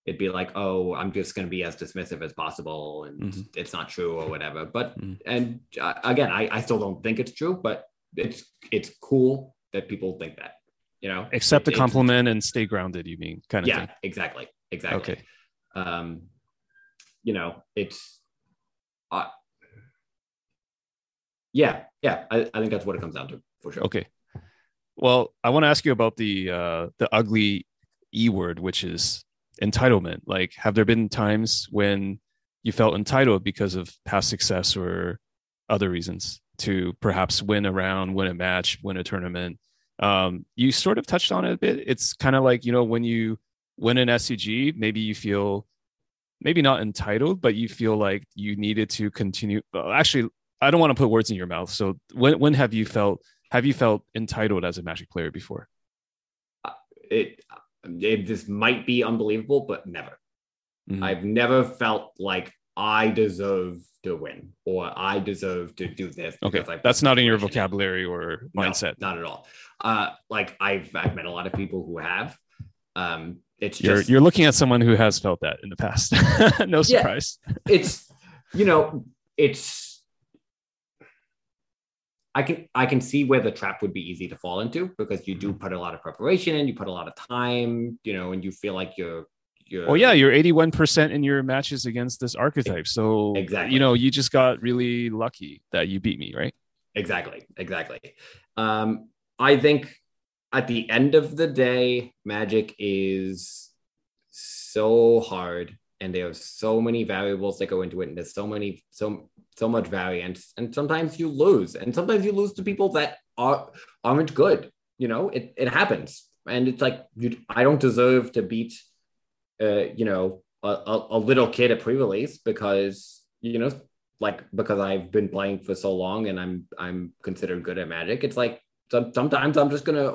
it'd be like oh i'm just going to be as dismissive as possible and mm-hmm. it's not true or whatever but mm-hmm. and uh, again I, I still don't think it's true but it's it's cool that people think that you know accept the compliment and stay grounded you mean kind of yeah thing. exactly exactly. Okay. Um, you know, it's, uh, yeah, yeah. I, I think that's what it comes down to for sure. Okay. Well, I want to ask you about the uh, the ugly e word, which is entitlement. Like, have there been times when you felt entitled because of past success or other reasons to perhaps win a round, win a match, win a tournament? Um, you sort of touched on it a bit. It's kind of like you know when you win an SCG, maybe you feel maybe not entitled, but you feel like you needed to continue. Actually, I don't want to put words in your mouth. So when when have you felt have you felt entitled as a Magic player before? Uh, it, it this might be unbelievable, but never. Mm-hmm. I've never felt like I deserve to win or I deserve to do this. Okay, that's not in your vocabulary or mindset. No, not at all. Uh, like I've I've met a lot of people who have. Um, it's you're just, you're looking at someone who has felt that in the past. no surprise. Yeah, it's you know it's I can I can see where the trap would be easy to fall into because you do mm-hmm. put a lot of preparation in, you put a lot of time, you know, and you feel like you're you're. Oh yeah, you're 81 percent in your matches against this archetype. So exactly, you know, you just got really lucky that you beat me, right? Exactly, exactly. Um, I think at the end of the day, Magic is so hard and there are so many variables that go into it and there's so many so so much variance. And sometimes you lose and sometimes you lose to people that are aren't good you know it, it happens. And it's like you, i don't deserve to beat uh you know a, a, a little kid at pre-release because you know like because i've been playing for so long and i'm i'm considered good at magic. It's like so sometimes I'm just gonna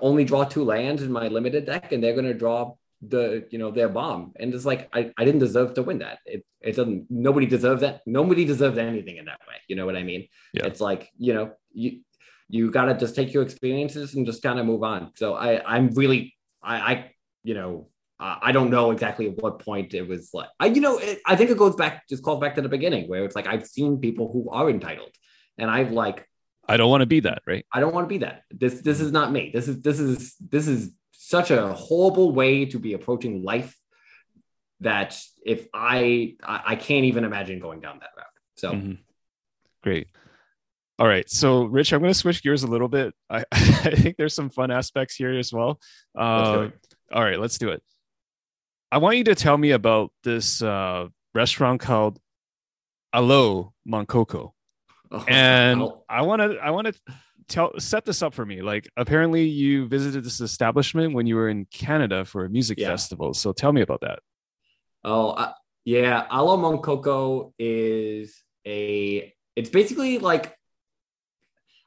only draw two lands in my limited deck, and they're gonna draw the you know their bomb, and it's like I, I didn't deserve to win that. It it doesn't. Nobody deserves that. Nobody deserves anything in that way. You know what I mean? Yeah. It's like you know you you gotta just take your experiences and just kind of move on. So I I'm really I I you know I don't know exactly at what point it was like. I, you know, it, I think it goes back, just calls back to the beginning where it's like I've seen people who are entitled, and I've like I don't want to be that, right? I don't want to be that. This this is not me. This is this is this is such a horrible way to be approaching life that if I I, I can't even imagine going down that route. So mm-hmm. great. All right. So, Rich, I'm going to switch gears a little bit. I, I think there's some fun aspects here as well. Uh, all right, let's do it. I want you to tell me about this uh, restaurant called Alo Monkoko. Oh, and I want to I want to tell set this up for me. Like apparently you visited this establishment when you were in Canada for a music yeah. festival. So tell me about that. Oh, uh, yeah, Allô Mon Coco is a it's basically like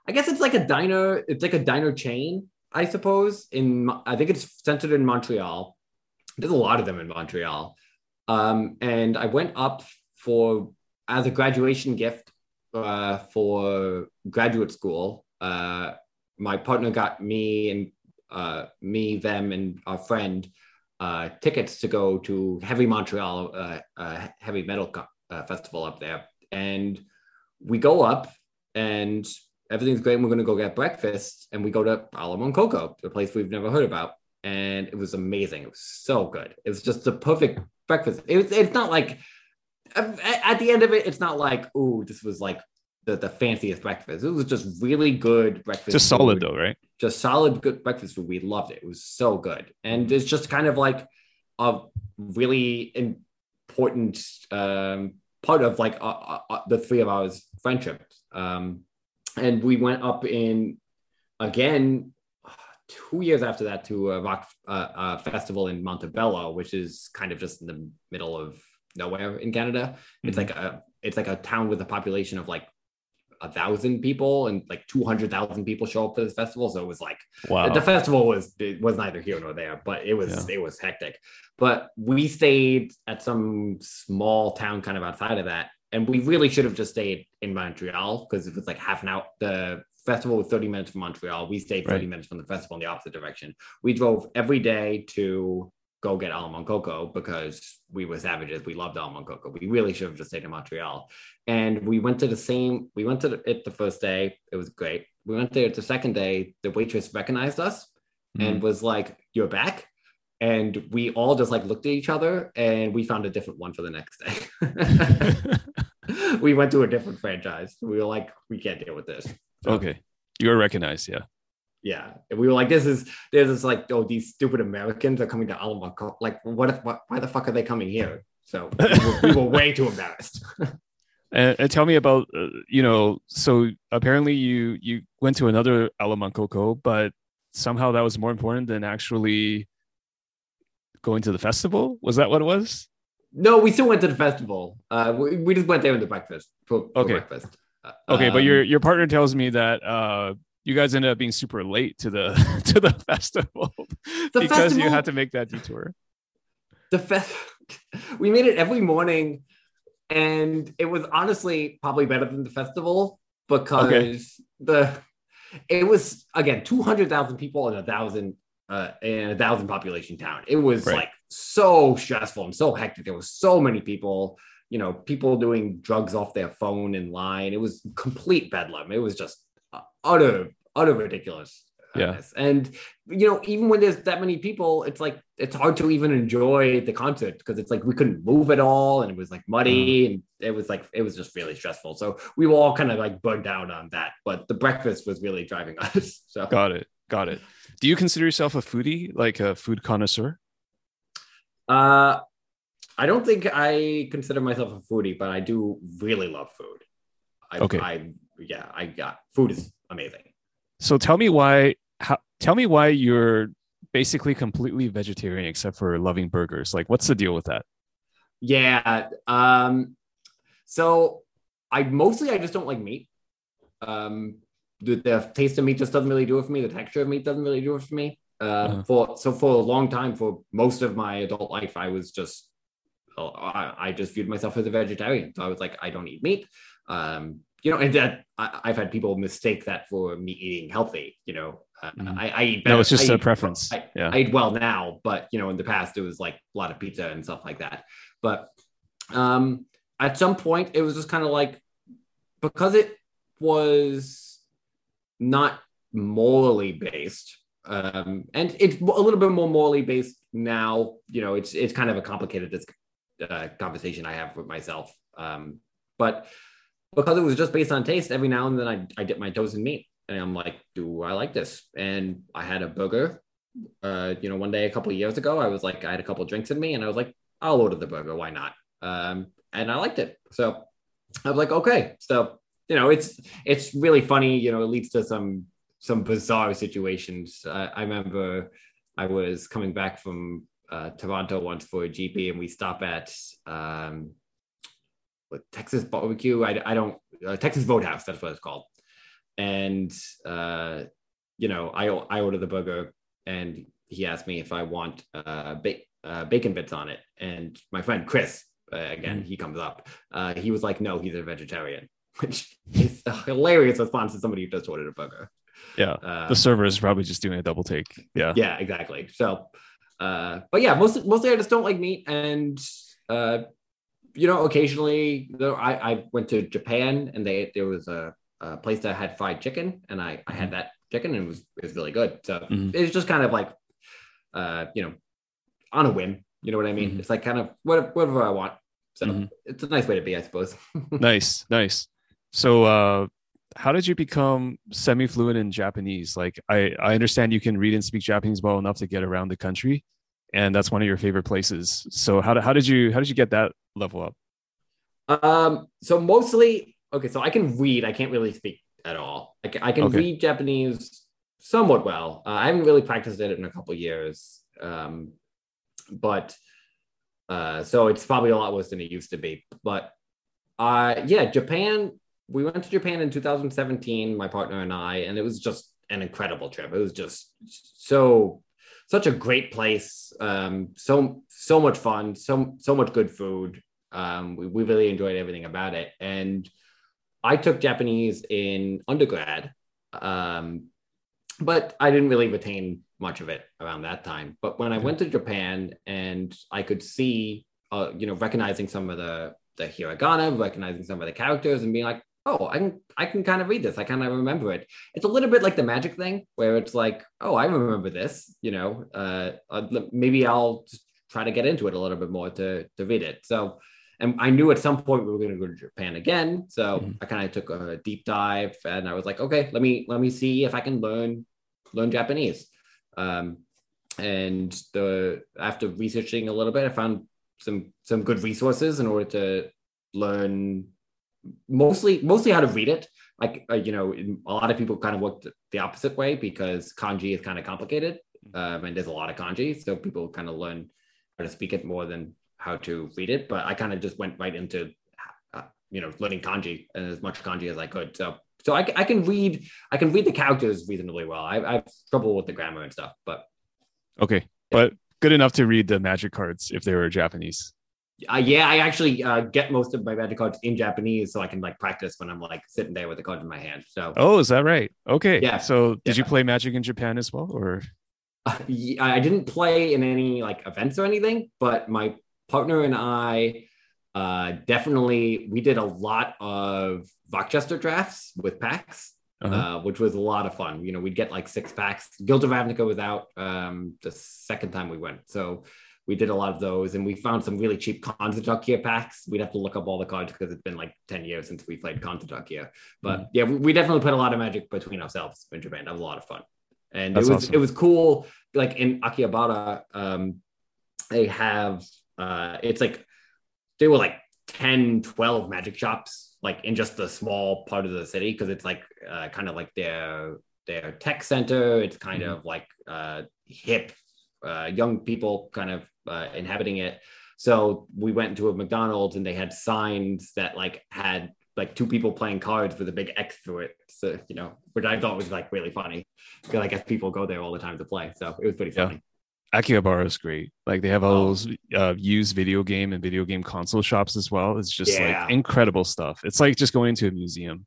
I guess it's like a diner, it's like a diner chain, I suppose. In I think it's centered in Montreal. There's a lot of them in Montreal. Um, and I went up for as a graduation gift uh, for graduate school. Uh, my partner got me and uh, me, them, and our friend uh, tickets to go to Heavy Montreal, uh, uh, heavy metal festival up there. And we go up and everything's great. And we're going to go get breakfast. And we go to Allô Mon Coco, the place we've never heard about. And it was amazing. It was so good. It was just the perfect breakfast. It was, it's not like at the end of it, it's not like, oh, this was like the, the fanciest breakfast. It was just really good breakfast. Just food. solid though, right? Just solid good breakfast food. We loved it. It was so good. And it's just kind of like a really important um, part of like uh, uh, uh the three of ours friendship. Um, and we went up in again two years after that to a rock uh, uh, festival in Montebello, which is kind of just in the middle of nowhere in Canada. It's mm-hmm. like a it's like a town with a population of like a thousand people and like 200,000 people show up for this festival. So it was like, wow. the festival was, it was neither here nor there, but it was, yeah. it was hectic. But we stayed at some small town kind of outside of that. And we really should have just stayed in Montreal because it was like half an hour. The festival was 30 minutes from Montreal. We stayed 30 right. minutes from the festival in the opposite direction. We drove every day to go get Allô Mon Coco because we were savages. We loved Allô Mon Coco. We really should have just stayed in Montreal. And we went to the same, we went to it the first day. It was great. We went there the second day. The waitress recognized us mm-hmm. and was like, You're back. And we all just like looked at each other and we found a different one for the next day. we went to a different franchise. We were like, We can't deal with this. So, okay. You were recognized, yeah yeah. And we were like this is this is like oh these stupid americans are coming to alamo like what if what, why the fuck are they coming here? So we were, we were way too embarrassed. And, and, tell me about uh, you know so apparently you you went to another Allô Mon Coco but somehow that was more important than actually going to the festival? Was that what it was? No we still went to the festival. Uh we, we just went there in the breakfast for, for okay. breakfast. Okay um, but your your partner tells me that uh you guys ended up being super late to the to the festival the because festival, you had to make that detour. The fest we made it every morning and it was honestly probably better than the festival because okay. the it was again 200,000 people in a thousand uh, in a thousand population town. It was right. like so stressful and so hectic. There was so many people, you know, people doing drugs off their phone in line. It was complete bedlam. It was just utter utter ridiculous. Yeah. And you know, even when there's that many people, it's like it's hard to even enjoy the concert because it's like we couldn't move at all and it was like muddy mm. and it was like it was just really stressful. So we were all kind of like burned out on that. But the breakfast was really driving us. So got it. Got it. Do you consider yourself a foodie, like a food connoisseur? Uh I don't think I consider myself a foodie, but I do really love food. I, okay. I yeah, I got food is amazing. So tell me why. How, tell me why you're basically completely vegetarian except for loving burgers. Like, what's the deal with that? Yeah. Um. So I mostly I just don't like meat. Um. The, the taste of meat just doesn't really do it for me. The texture of meat doesn't really do it for me. Uh, uh-huh. For so for a long time, for most of my adult life, I was just I, I just viewed myself as a vegetarian. So I was like, I don't eat meat. Um, you know, and that I, have had people mistake that for me eating healthy. You know, uh, mm-hmm. I, I eat better. No, it's just I a eat, preference. I, yeah, I eat well now, but you know, in the past it was like a lot of pizza and stuff like that. But um, at some point, it was just kind of like because it was not morally based, um, and it's a little bit more morally based now. You know, it's it's kind of a complicated uh, conversation I have with myself, um, but because it was just based on taste, every now and then I, I dip my toes in meat and I'm like, do I like this? And I had a burger, uh, you know, one day a couple of years ago, I was like, I had a couple of drinks in me and I was like, I'll order the burger. Why not? Um, and I liked it. So I was like, okay. So, you know, it's, it's really funny, you know, it leads to some, some bizarre situations. Uh, I remember I was coming back from uh, Toronto once for a GP and we stop at, um, with Texas barbecue. I, I don't uh, Texas Roadhouse. That's what it's called. And uh, you know, I I order the burger, and he asked me if I want uh, ba- uh bacon bits on it. And my friend Chris, uh, again, mm-hmm. he comes up. Uh, he was like, "No, he's a vegetarian," which is a hilarious response to somebody who just ordered a burger. Yeah, um, the server is probably just doing a double take. Yeah, yeah, exactly. So, uh, but yeah, mostly mostly I just don't like meat, and uh, you know, occasionally though, I, I went to Japan and they there was a, a place that had fried chicken and I, I had mm-hmm. that chicken and it was it was really good. So mm-hmm. it's just kind of like uh, you know, on a whim. You know what I mean? Mm-hmm. It's like kind of whatever, whatever I want. So mm-hmm. it's a nice way to be, I suppose. nice, nice. So uh how did you become semi-fluent in Japanese? Like I, I understand you can read and speak Japanese well enough to get around the country and that's one of your favorite places. So how, how did you how did you get that level up? Um, so mostly okay. So I can read. I can't really speak at all. I can, I can okay. read Japanese somewhat well. Uh, I haven't really practiced it in a couple years, um, but uh, so it's probably a lot worse than it used to be. But uh, yeah, Japan. We went to Japan in 2017, my partner and I, and it was just an incredible trip. It was just so such a great place. Um, so so much fun. So so much good food. Um, we, we really enjoyed everything about it. And I took Japanese in undergrad, um, but I didn't really retain much of it around that time. But when I went to Japan and I could see, uh, you know, recognizing some of the the hiragana, recognizing some of the characters, and being like, oh, I can I can kind of read this. I kind of remember it. It's a little bit like the magic thing where it's like, oh, I remember this. You know, uh, uh maybe I'll try to get into it a little bit more to to read it. So, and I knew at some point we were going to go to Japan again. So mm-hmm. I kind of took a deep dive, and I was like, okay, let me let me see if I can learn learn Japanese. Um, and the after researching a little bit, I found some some good resources in order to learn mostly mostly how to read it. Like uh, you know a lot of people kind of work the opposite way because kanji is kind of complicated um, and there's a lot of kanji so people kind of learn how to speak it more than how to read it. But i kind of just went right into uh, you know learning kanji and as much kanji as i could. So so I, I can read i can read the characters reasonably well. I, I have trouble with the grammar and stuff but okay yeah. but good enough to read the magic cards if they were japanese uh, yeah, I actually uh, get most of my magic cards in Japanese, so I can like practice when I'm like sitting there with the card in my hand. So, oh, is that right? Okay, yeah. So, did yeah. you play Magic in Japan as well, or? Uh, I didn't play in any like events or anything, but my partner and I uh, definitely we did a lot of Rochester drafts with packs. Uh-huh. Uh, which was a lot of fun. You know, we'd get like six packs. Guild of Ravnica was out um, the second time we went, so we did a lot of those and we found some really cheap Kanzanraki packs. We'd have to look up all the cards because it's been like 10 years since we played Kanzanraki. But mm yeah, we, we, definitely played a lot of magic between ourselves in Japan. That was a lot of fun. And That's it was awesome. it was cool. Like in Akihabara, um, they have uh it's like they were like 10, 12 magic shops, like in just a small part of the city, because it's like uh, kind of like their their tech center. It's kind mm of like uh hip uh, young people kind of uh, inhabiting it. So we went to a McDonald's and they had signs that like had like two people playing cards with a big X through it. So, you know, which I thought was like really funny because I guess people go there all the time to play. So it was pretty funny. Yeah. Akihabara is great. Like they have all oh. those uh, used video game and video game console shops as well. It's just yeah. like incredible stuff. It's like just going to a museum.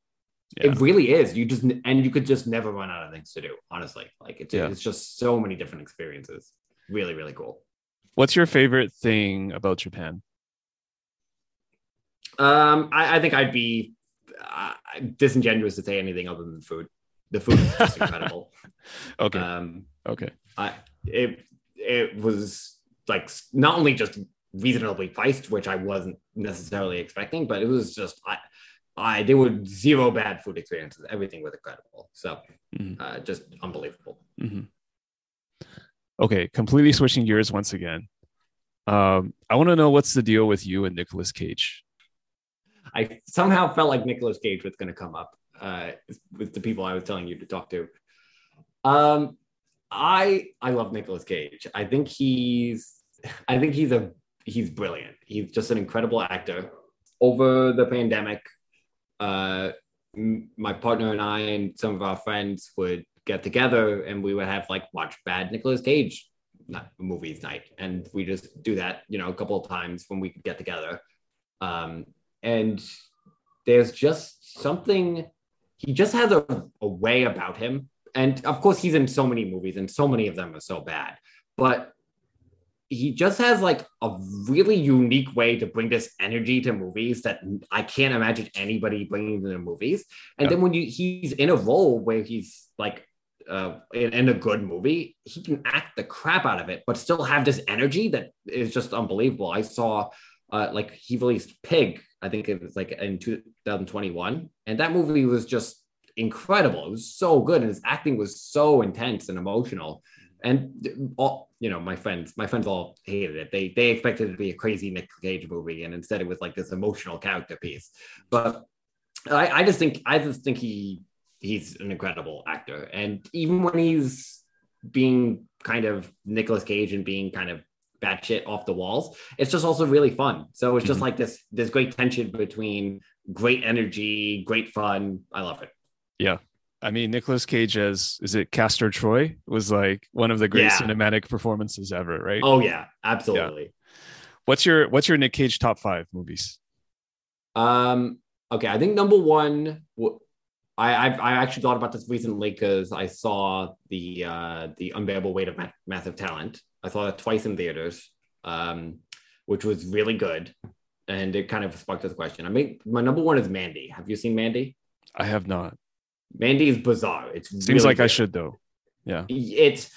Yeah. It really is. You just and you could just never run out of things to do. Honestly, like it's yeah. it's just so many different experiences really really cool what's your favorite thing about japan um i, I think i'd be uh, disingenuous to say anything other than food the food is just incredible okay um okay i it it was like not only just reasonably priced which i wasn't necessarily expecting but it was just I, I there were zero bad food experiences. Everything was incredible. So Mhm. uh, just unbelievable. Mhm. Okay, completely switching gears once again. Um, I want to know what's the deal with you and Nicolas Cage. I somehow felt like Nicolas Cage was going to come up uh, with the people I was telling you to talk to. Um, I I love Nicolas Cage. I think he's I think he's a he's brilliant. He's just an incredible actor. Over the pandemic, uh, my partner and I and some of our friends would get together and we would have like watch bad Nicolas Cage movies night, and we just do that you know a couple of times when we could get together. Um, and there's just something he just has a, a way about him and of course he's in so many movies and so many of them are so bad but he just has like a really unique way to bring this energy to movies that i can't imagine anybody bringing to the movies and Yeah. then when you he's in a role where he's like uh, in, a good movie he can act the crap out of it but still have this energy that is just unbelievable i saw uh, like he released Pig, I think it was like in 2021, and that movie was just incredible. It was so good, and his acting was so intense and emotional. And all you know, my friends, my friends all hated it. They they expected it to be a crazy Nick Cage movie, and instead it was like this emotional character piece. But I, I just think I just think he he's an incredible actor, and even when he's being kind of Nicolas Cage and being kind of batshit off the walls. It's just also really fun. So it's just Mhm. like this this great tension between great energy, great fun. I love it. Yeah. I mean, Nicolas Cage as is it Castor Troy was like one of the great Yeah. cinematic performances ever, right? Oh yeah, absolutely. What's your what's your Nick Cage top five movies? Um, okay, I think number one. I I've, I actually thought about this recently because I saw the uh, the unbearable weight of Ma- massive talent. I saw it twice in theaters, um, which was really good, and it kind of sparked this question. I mean, my number one is Mandy. Have you seen Mandy? I have not. Mandy is bizarre. It Seems really like I should though. Yeah, it's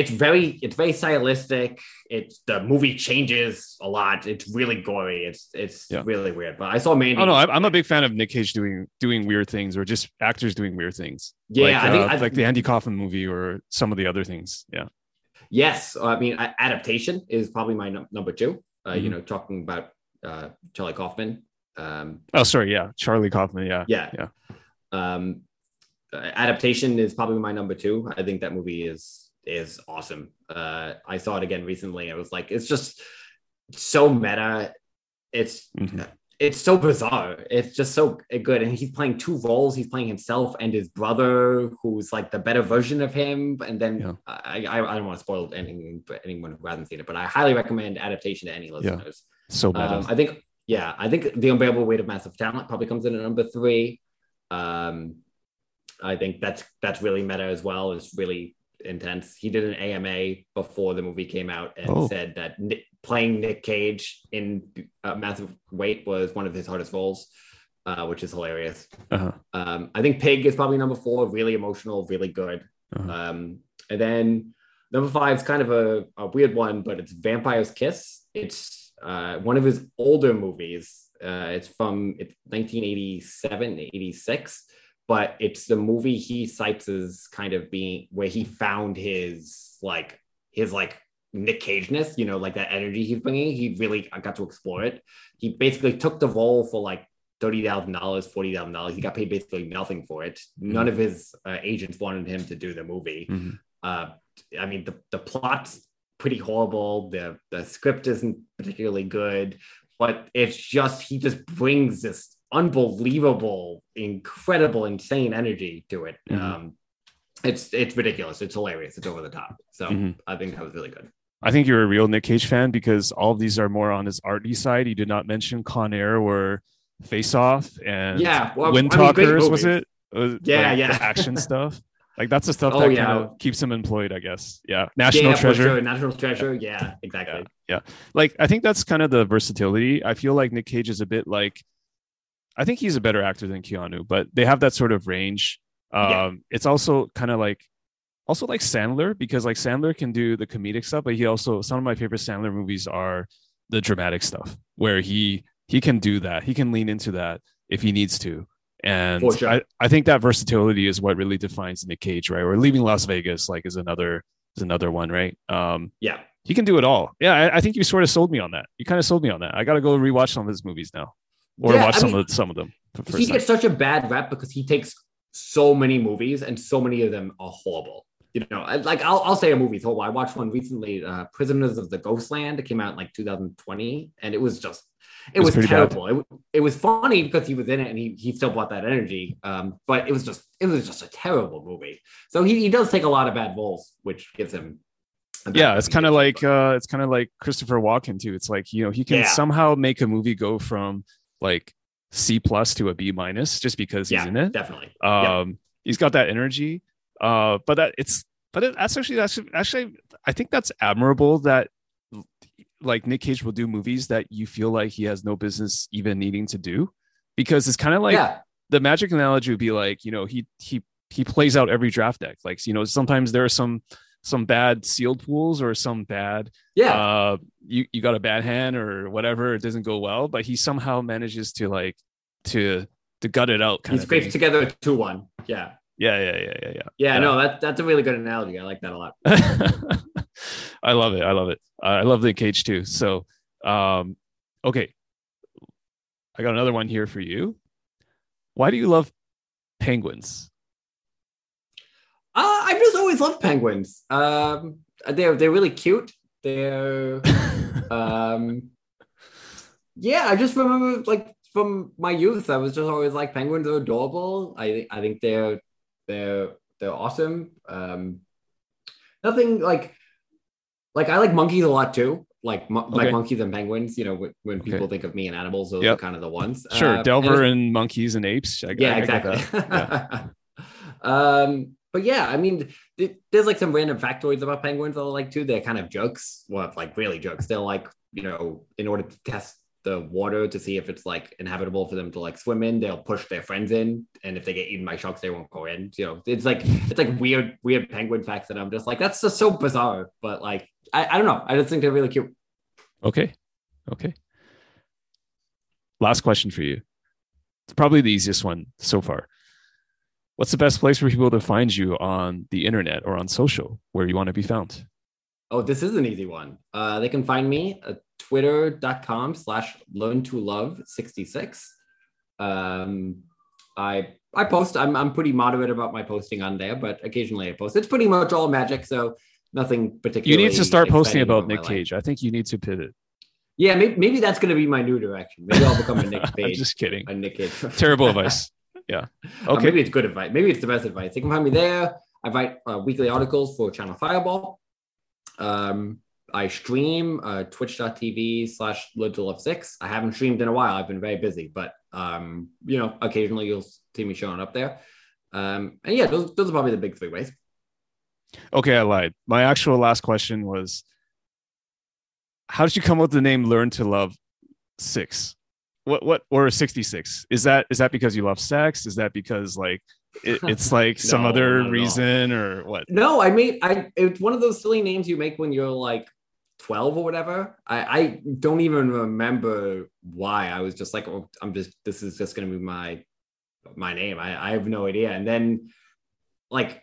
it's very it's very stylistic it's the movie changes a lot it's really gory it's it's Yeah. really weird but i saw mandy Oh no, I'm a big fan of Nick Cage doing doing weird things or just actors doing weird things. yeah like, i think uh, I, like the Andy Kaufman movie or some of the other things. Yeah. yes i mean adaptation is probably my num- number two uh, you Mhm. know talking about uh charlie kaufman um Oh, sorry. Yeah, Charlie Kaufman. Yeah. yeah Yeah. um uh, adaptation is probably my number two i think that movie is is awesome uh i saw it again recently i was like it's just so meta it's Mhm. it's so bizarre it's just so good and he's playing two roles he's playing himself and his brother who's like the better version of him and then Yeah. I, I i don't want to spoil anything for anyone who hasn't seen it but i highly recommend adaptation to any listeners So meta. um, I think, yeah, I think the unbearable weight of massive talent probably comes in at number three. Um, I think that's that's really meta as well. It's really intense. He did an AMA before the movie came out and Oh. said that Nick, playing Nick Cage in uh, Massive Weight was one of his hardest roles, uh, which is hilarious. Uh-huh. Um, I think Pig is probably number four. Really emotional, really good. Uh-huh. Um, and then number five is kind of a, a weird one, but it's Vampire's Kiss. It's uh, one of his older movies. Uh, it's from it's 1987, 86, but it's the movie he cites as kind of being where he found his like his like Nick Cage-ness, you know, like that energy he's bringing. He really got to explore it. He basically took the role for like thirty thousand dollars, forty thousand dollars. He got paid basically nothing for it. None of his uh, agents wanted him to do the movie. Mhm. Uh, I mean, the the plot's pretty horrible. The the script isn't particularly good, but it's just he just brings this unbelievable, incredible, insane energy to it. Mhm. Um, it's it's ridiculous. It's hilarious. It's over the top. So Mhm. I think that was really good. I think you're a real Nick Cage fan because all of these are more on his arty side. You did not mention Con Air or Face Off and Yeah, well, Wind I mean, Talkers, was it? Was- Yeah, like, yeah. action stuff. Like that's the stuff Oh, that yeah. kind of keeps him employed, I guess. Yeah. National yeah, Treasure. sure. National Treasure. Yeah, exactly. Yeah. Like I think that's kind of the versatility. I feel like Nick Cage is a bit like I think he's a better actor than Keanu, but they have that sort of range. Um Yeah. it's also kind of like also like Sandler because like Sandler can do the comedic stuff, but he also some of my favorite Sandler movies are the dramatic stuff where he he can do that. He can lean into that. if he needs to. And sure. I, I think that versatility is what really defines Nick Cage, right? Or leaving Las Vegas, like, is another is another one, right? Um, Yeah. he can do it all. Yeah, I, I think you sort of sold me on that. You kind of sold me on that. I got to go rewatch some of his movies now, or Yeah, watch I some mean, of some of them. The he gets such a bad rep because he takes so many movies and so many of them are horrible. You know, I- like I'll, I'll say a movie's horrible. I watched one recently, uh, Prisoners of the Ghostland. It came out in like 2020, and it was just, it It's was bad. terrible. It, it was funny because he was in it and he, he still brought that energy. Um, but it was just, it was just a terrible movie. So he, he does take a lot of bad roles, which gives him. yeah, it's kind of like uh, it's kind of like Christopher Walken too. It's like you know he can Yeah. somehow make a movie go from like C plus to a B minus just because he's yeah, in it. definitely. Um, he's got that energy. Uh, but that it's but it, that's actually that's actually I think that's admirable that like Nick Cage will do movies that you feel like he has no business even needing to do because it's kind of like yeah, the magic analogy would be like you know he he he plays out every draft deck like you know sometimes there are some some bad sealed pools or some bad yeah. uh you you got a bad hand or whatever it doesn't go well but he somehow manages to like to to gut it out kind he scrapes together a 2 1. Yeah. yeah yeah yeah yeah yeah Yeah, no, that, that's a really good analogy. I like that a lot. I love it. I love it. I love the cage too. So, um, okay, I got another one here for you. Why do you love penguins? Uh, I've just always loved penguins. Um, they're they're really cute. They're um, yeah. I just remember like from my youth, I was just always like penguins are adorable. I I think they're they're they're awesome. Um, nothing like like I like monkeys a lot too. Like mo- Okay. like monkeys and penguins. You know, when, when people Okay. think of me and animals, those Yep. are kind of the ones. sure, Uh, Delver and and monkeys and apes. I, yeah, I get exactly. Yeah. um, but yeah, I mean, th- there's like some random factoids about penguins that I like too. They're kind of jokes, well, like really jokes. They're like, you know, in order to test the water to see if it's like inhabitable for them to like swim in, they'll push their friends in, and if they get eaten by sharks, they won't go in. You know, it's like it's like weird, weird penguin facts that I'm just like, that's just so bizarre. But like, I, I don't know, I just think they're really cute. Okay. Okay. Last question for you. It's probably the easiest one so far. What's the best place for people to find you on the internet or on social where you want to be found? Oh, this is an easy one. Uh, they can find me at twitter.com slash learn to love 66. Um, I I post, I'm, I'm pretty moderate about my posting on there, but occasionally I post. It's pretty much all magic, so nothing particular. You need to start posting about Nick Cage. I think you need to pivot. Yeah, maybe, maybe that's going to be my new direction. Maybe I'll become a Nick I'm Cage. just kidding. a Nick Cage. Terrible advice. Yeah. Uh, Okay. maybe it's good advice. Maybe it's the best advice. You can find me there. I write uh, weekly articles for Channel Fireball. Um, I stream uh, twitch.tv slash live to love six. I haven't streamed in a while. I've been very busy, but um, you know, occasionally you'll see me showing up there. Um, and yeah, those, those are probably the big three ways. Okay, I lied. My actual last question was how did you come up with the name Learn to Love Six? What what or 66? Is that is that because you love sex? Is that because like it, it's like some other not at all. reason or what? No, I mean I it's one of those silly names you make when you're like 12 or whatever. I, I don't even remember why. I was just like, oh, I'm just this is just gonna be my my name. I, I have no idea. And then like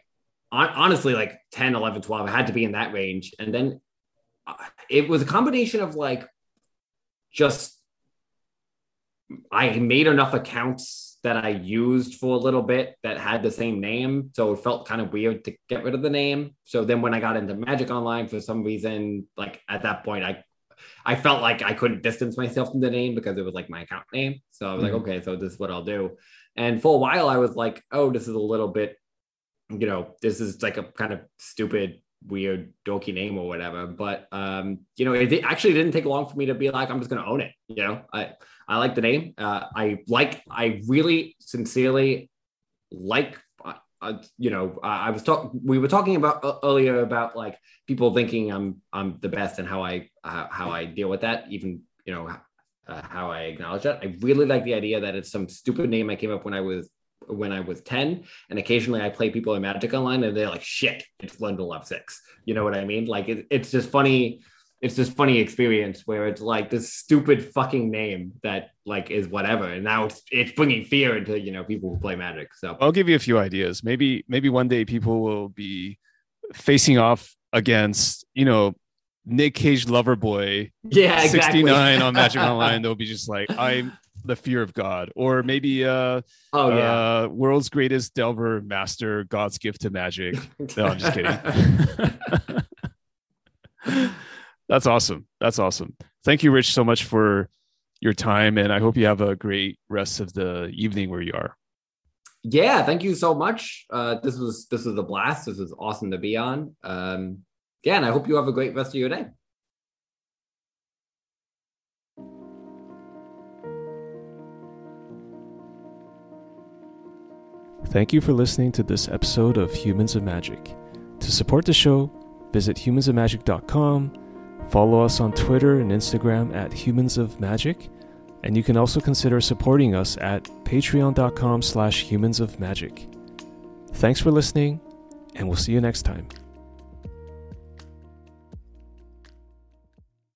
hon- honestly, like 10, 11, 12, I had to be in that range. And then uh, it was a combination of like just I made enough accounts that I used for a little bit that had the same name. So it felt kind of weird to get rid of the name. So then when I got into Magic Online for some reason, like at that point, I I felt like I couldn't distance myself from the name because it was like my account name. So I was Mhm. like, okay, so this is what I'll do. And for a while I was like, oh, this is a little bit, you know, this is like a kind of stupid, weird, dorky name or whatever. But um, you know, it actually didn't take long for me to be like, I'm just gonna own it. You know, I I like the name. Uh, I like. I really sincerely like. Uh, uh, you know, I, I was talking. We were talking about uh, earlier about like people thinking I'm I'm the best and how I uh, how I deal with that. Even you know uh, how I acknowledge that. I really like the idea that it's some stupid name I came up when I was when I was 10 and occasionally I play people in Magic Online and they're like shit it's to Love 6 you know what I mean like it, it's just funny it's this funny experience where it's like this stupid fucking name that like is whatever, and now it's it's bringing fear into you know people who play Magic. So I'll give you a few ideas. Maybe maybe one day people will be facing off against you know Nick Cage Loverboy yeah, exactly. 69 on Magic Online. They'll be just like I'm the fear of God, or maybe uh oh yeah, uh, world's greatest Delver master, God's gift to Magic. No, I'm just kidding. That's awesome. That's awesome. Thank you, Rich, so much for your time, and I hope you have a great rest of the evening where you are. Yeah, thank you so much. Uh, this was this was a blast. This was awesome to be on. Um, yeah, and I hope you have a great rest of your day. Thank you for listening to this episode of Humans of Magic. To support the show, visit humansofmagic.com Follow us on Twitter and Instagram at Humans of Magic, and you can also consider supporting us at patreon.com slash humans of magic. Thanks for listening, and we'll see you next time.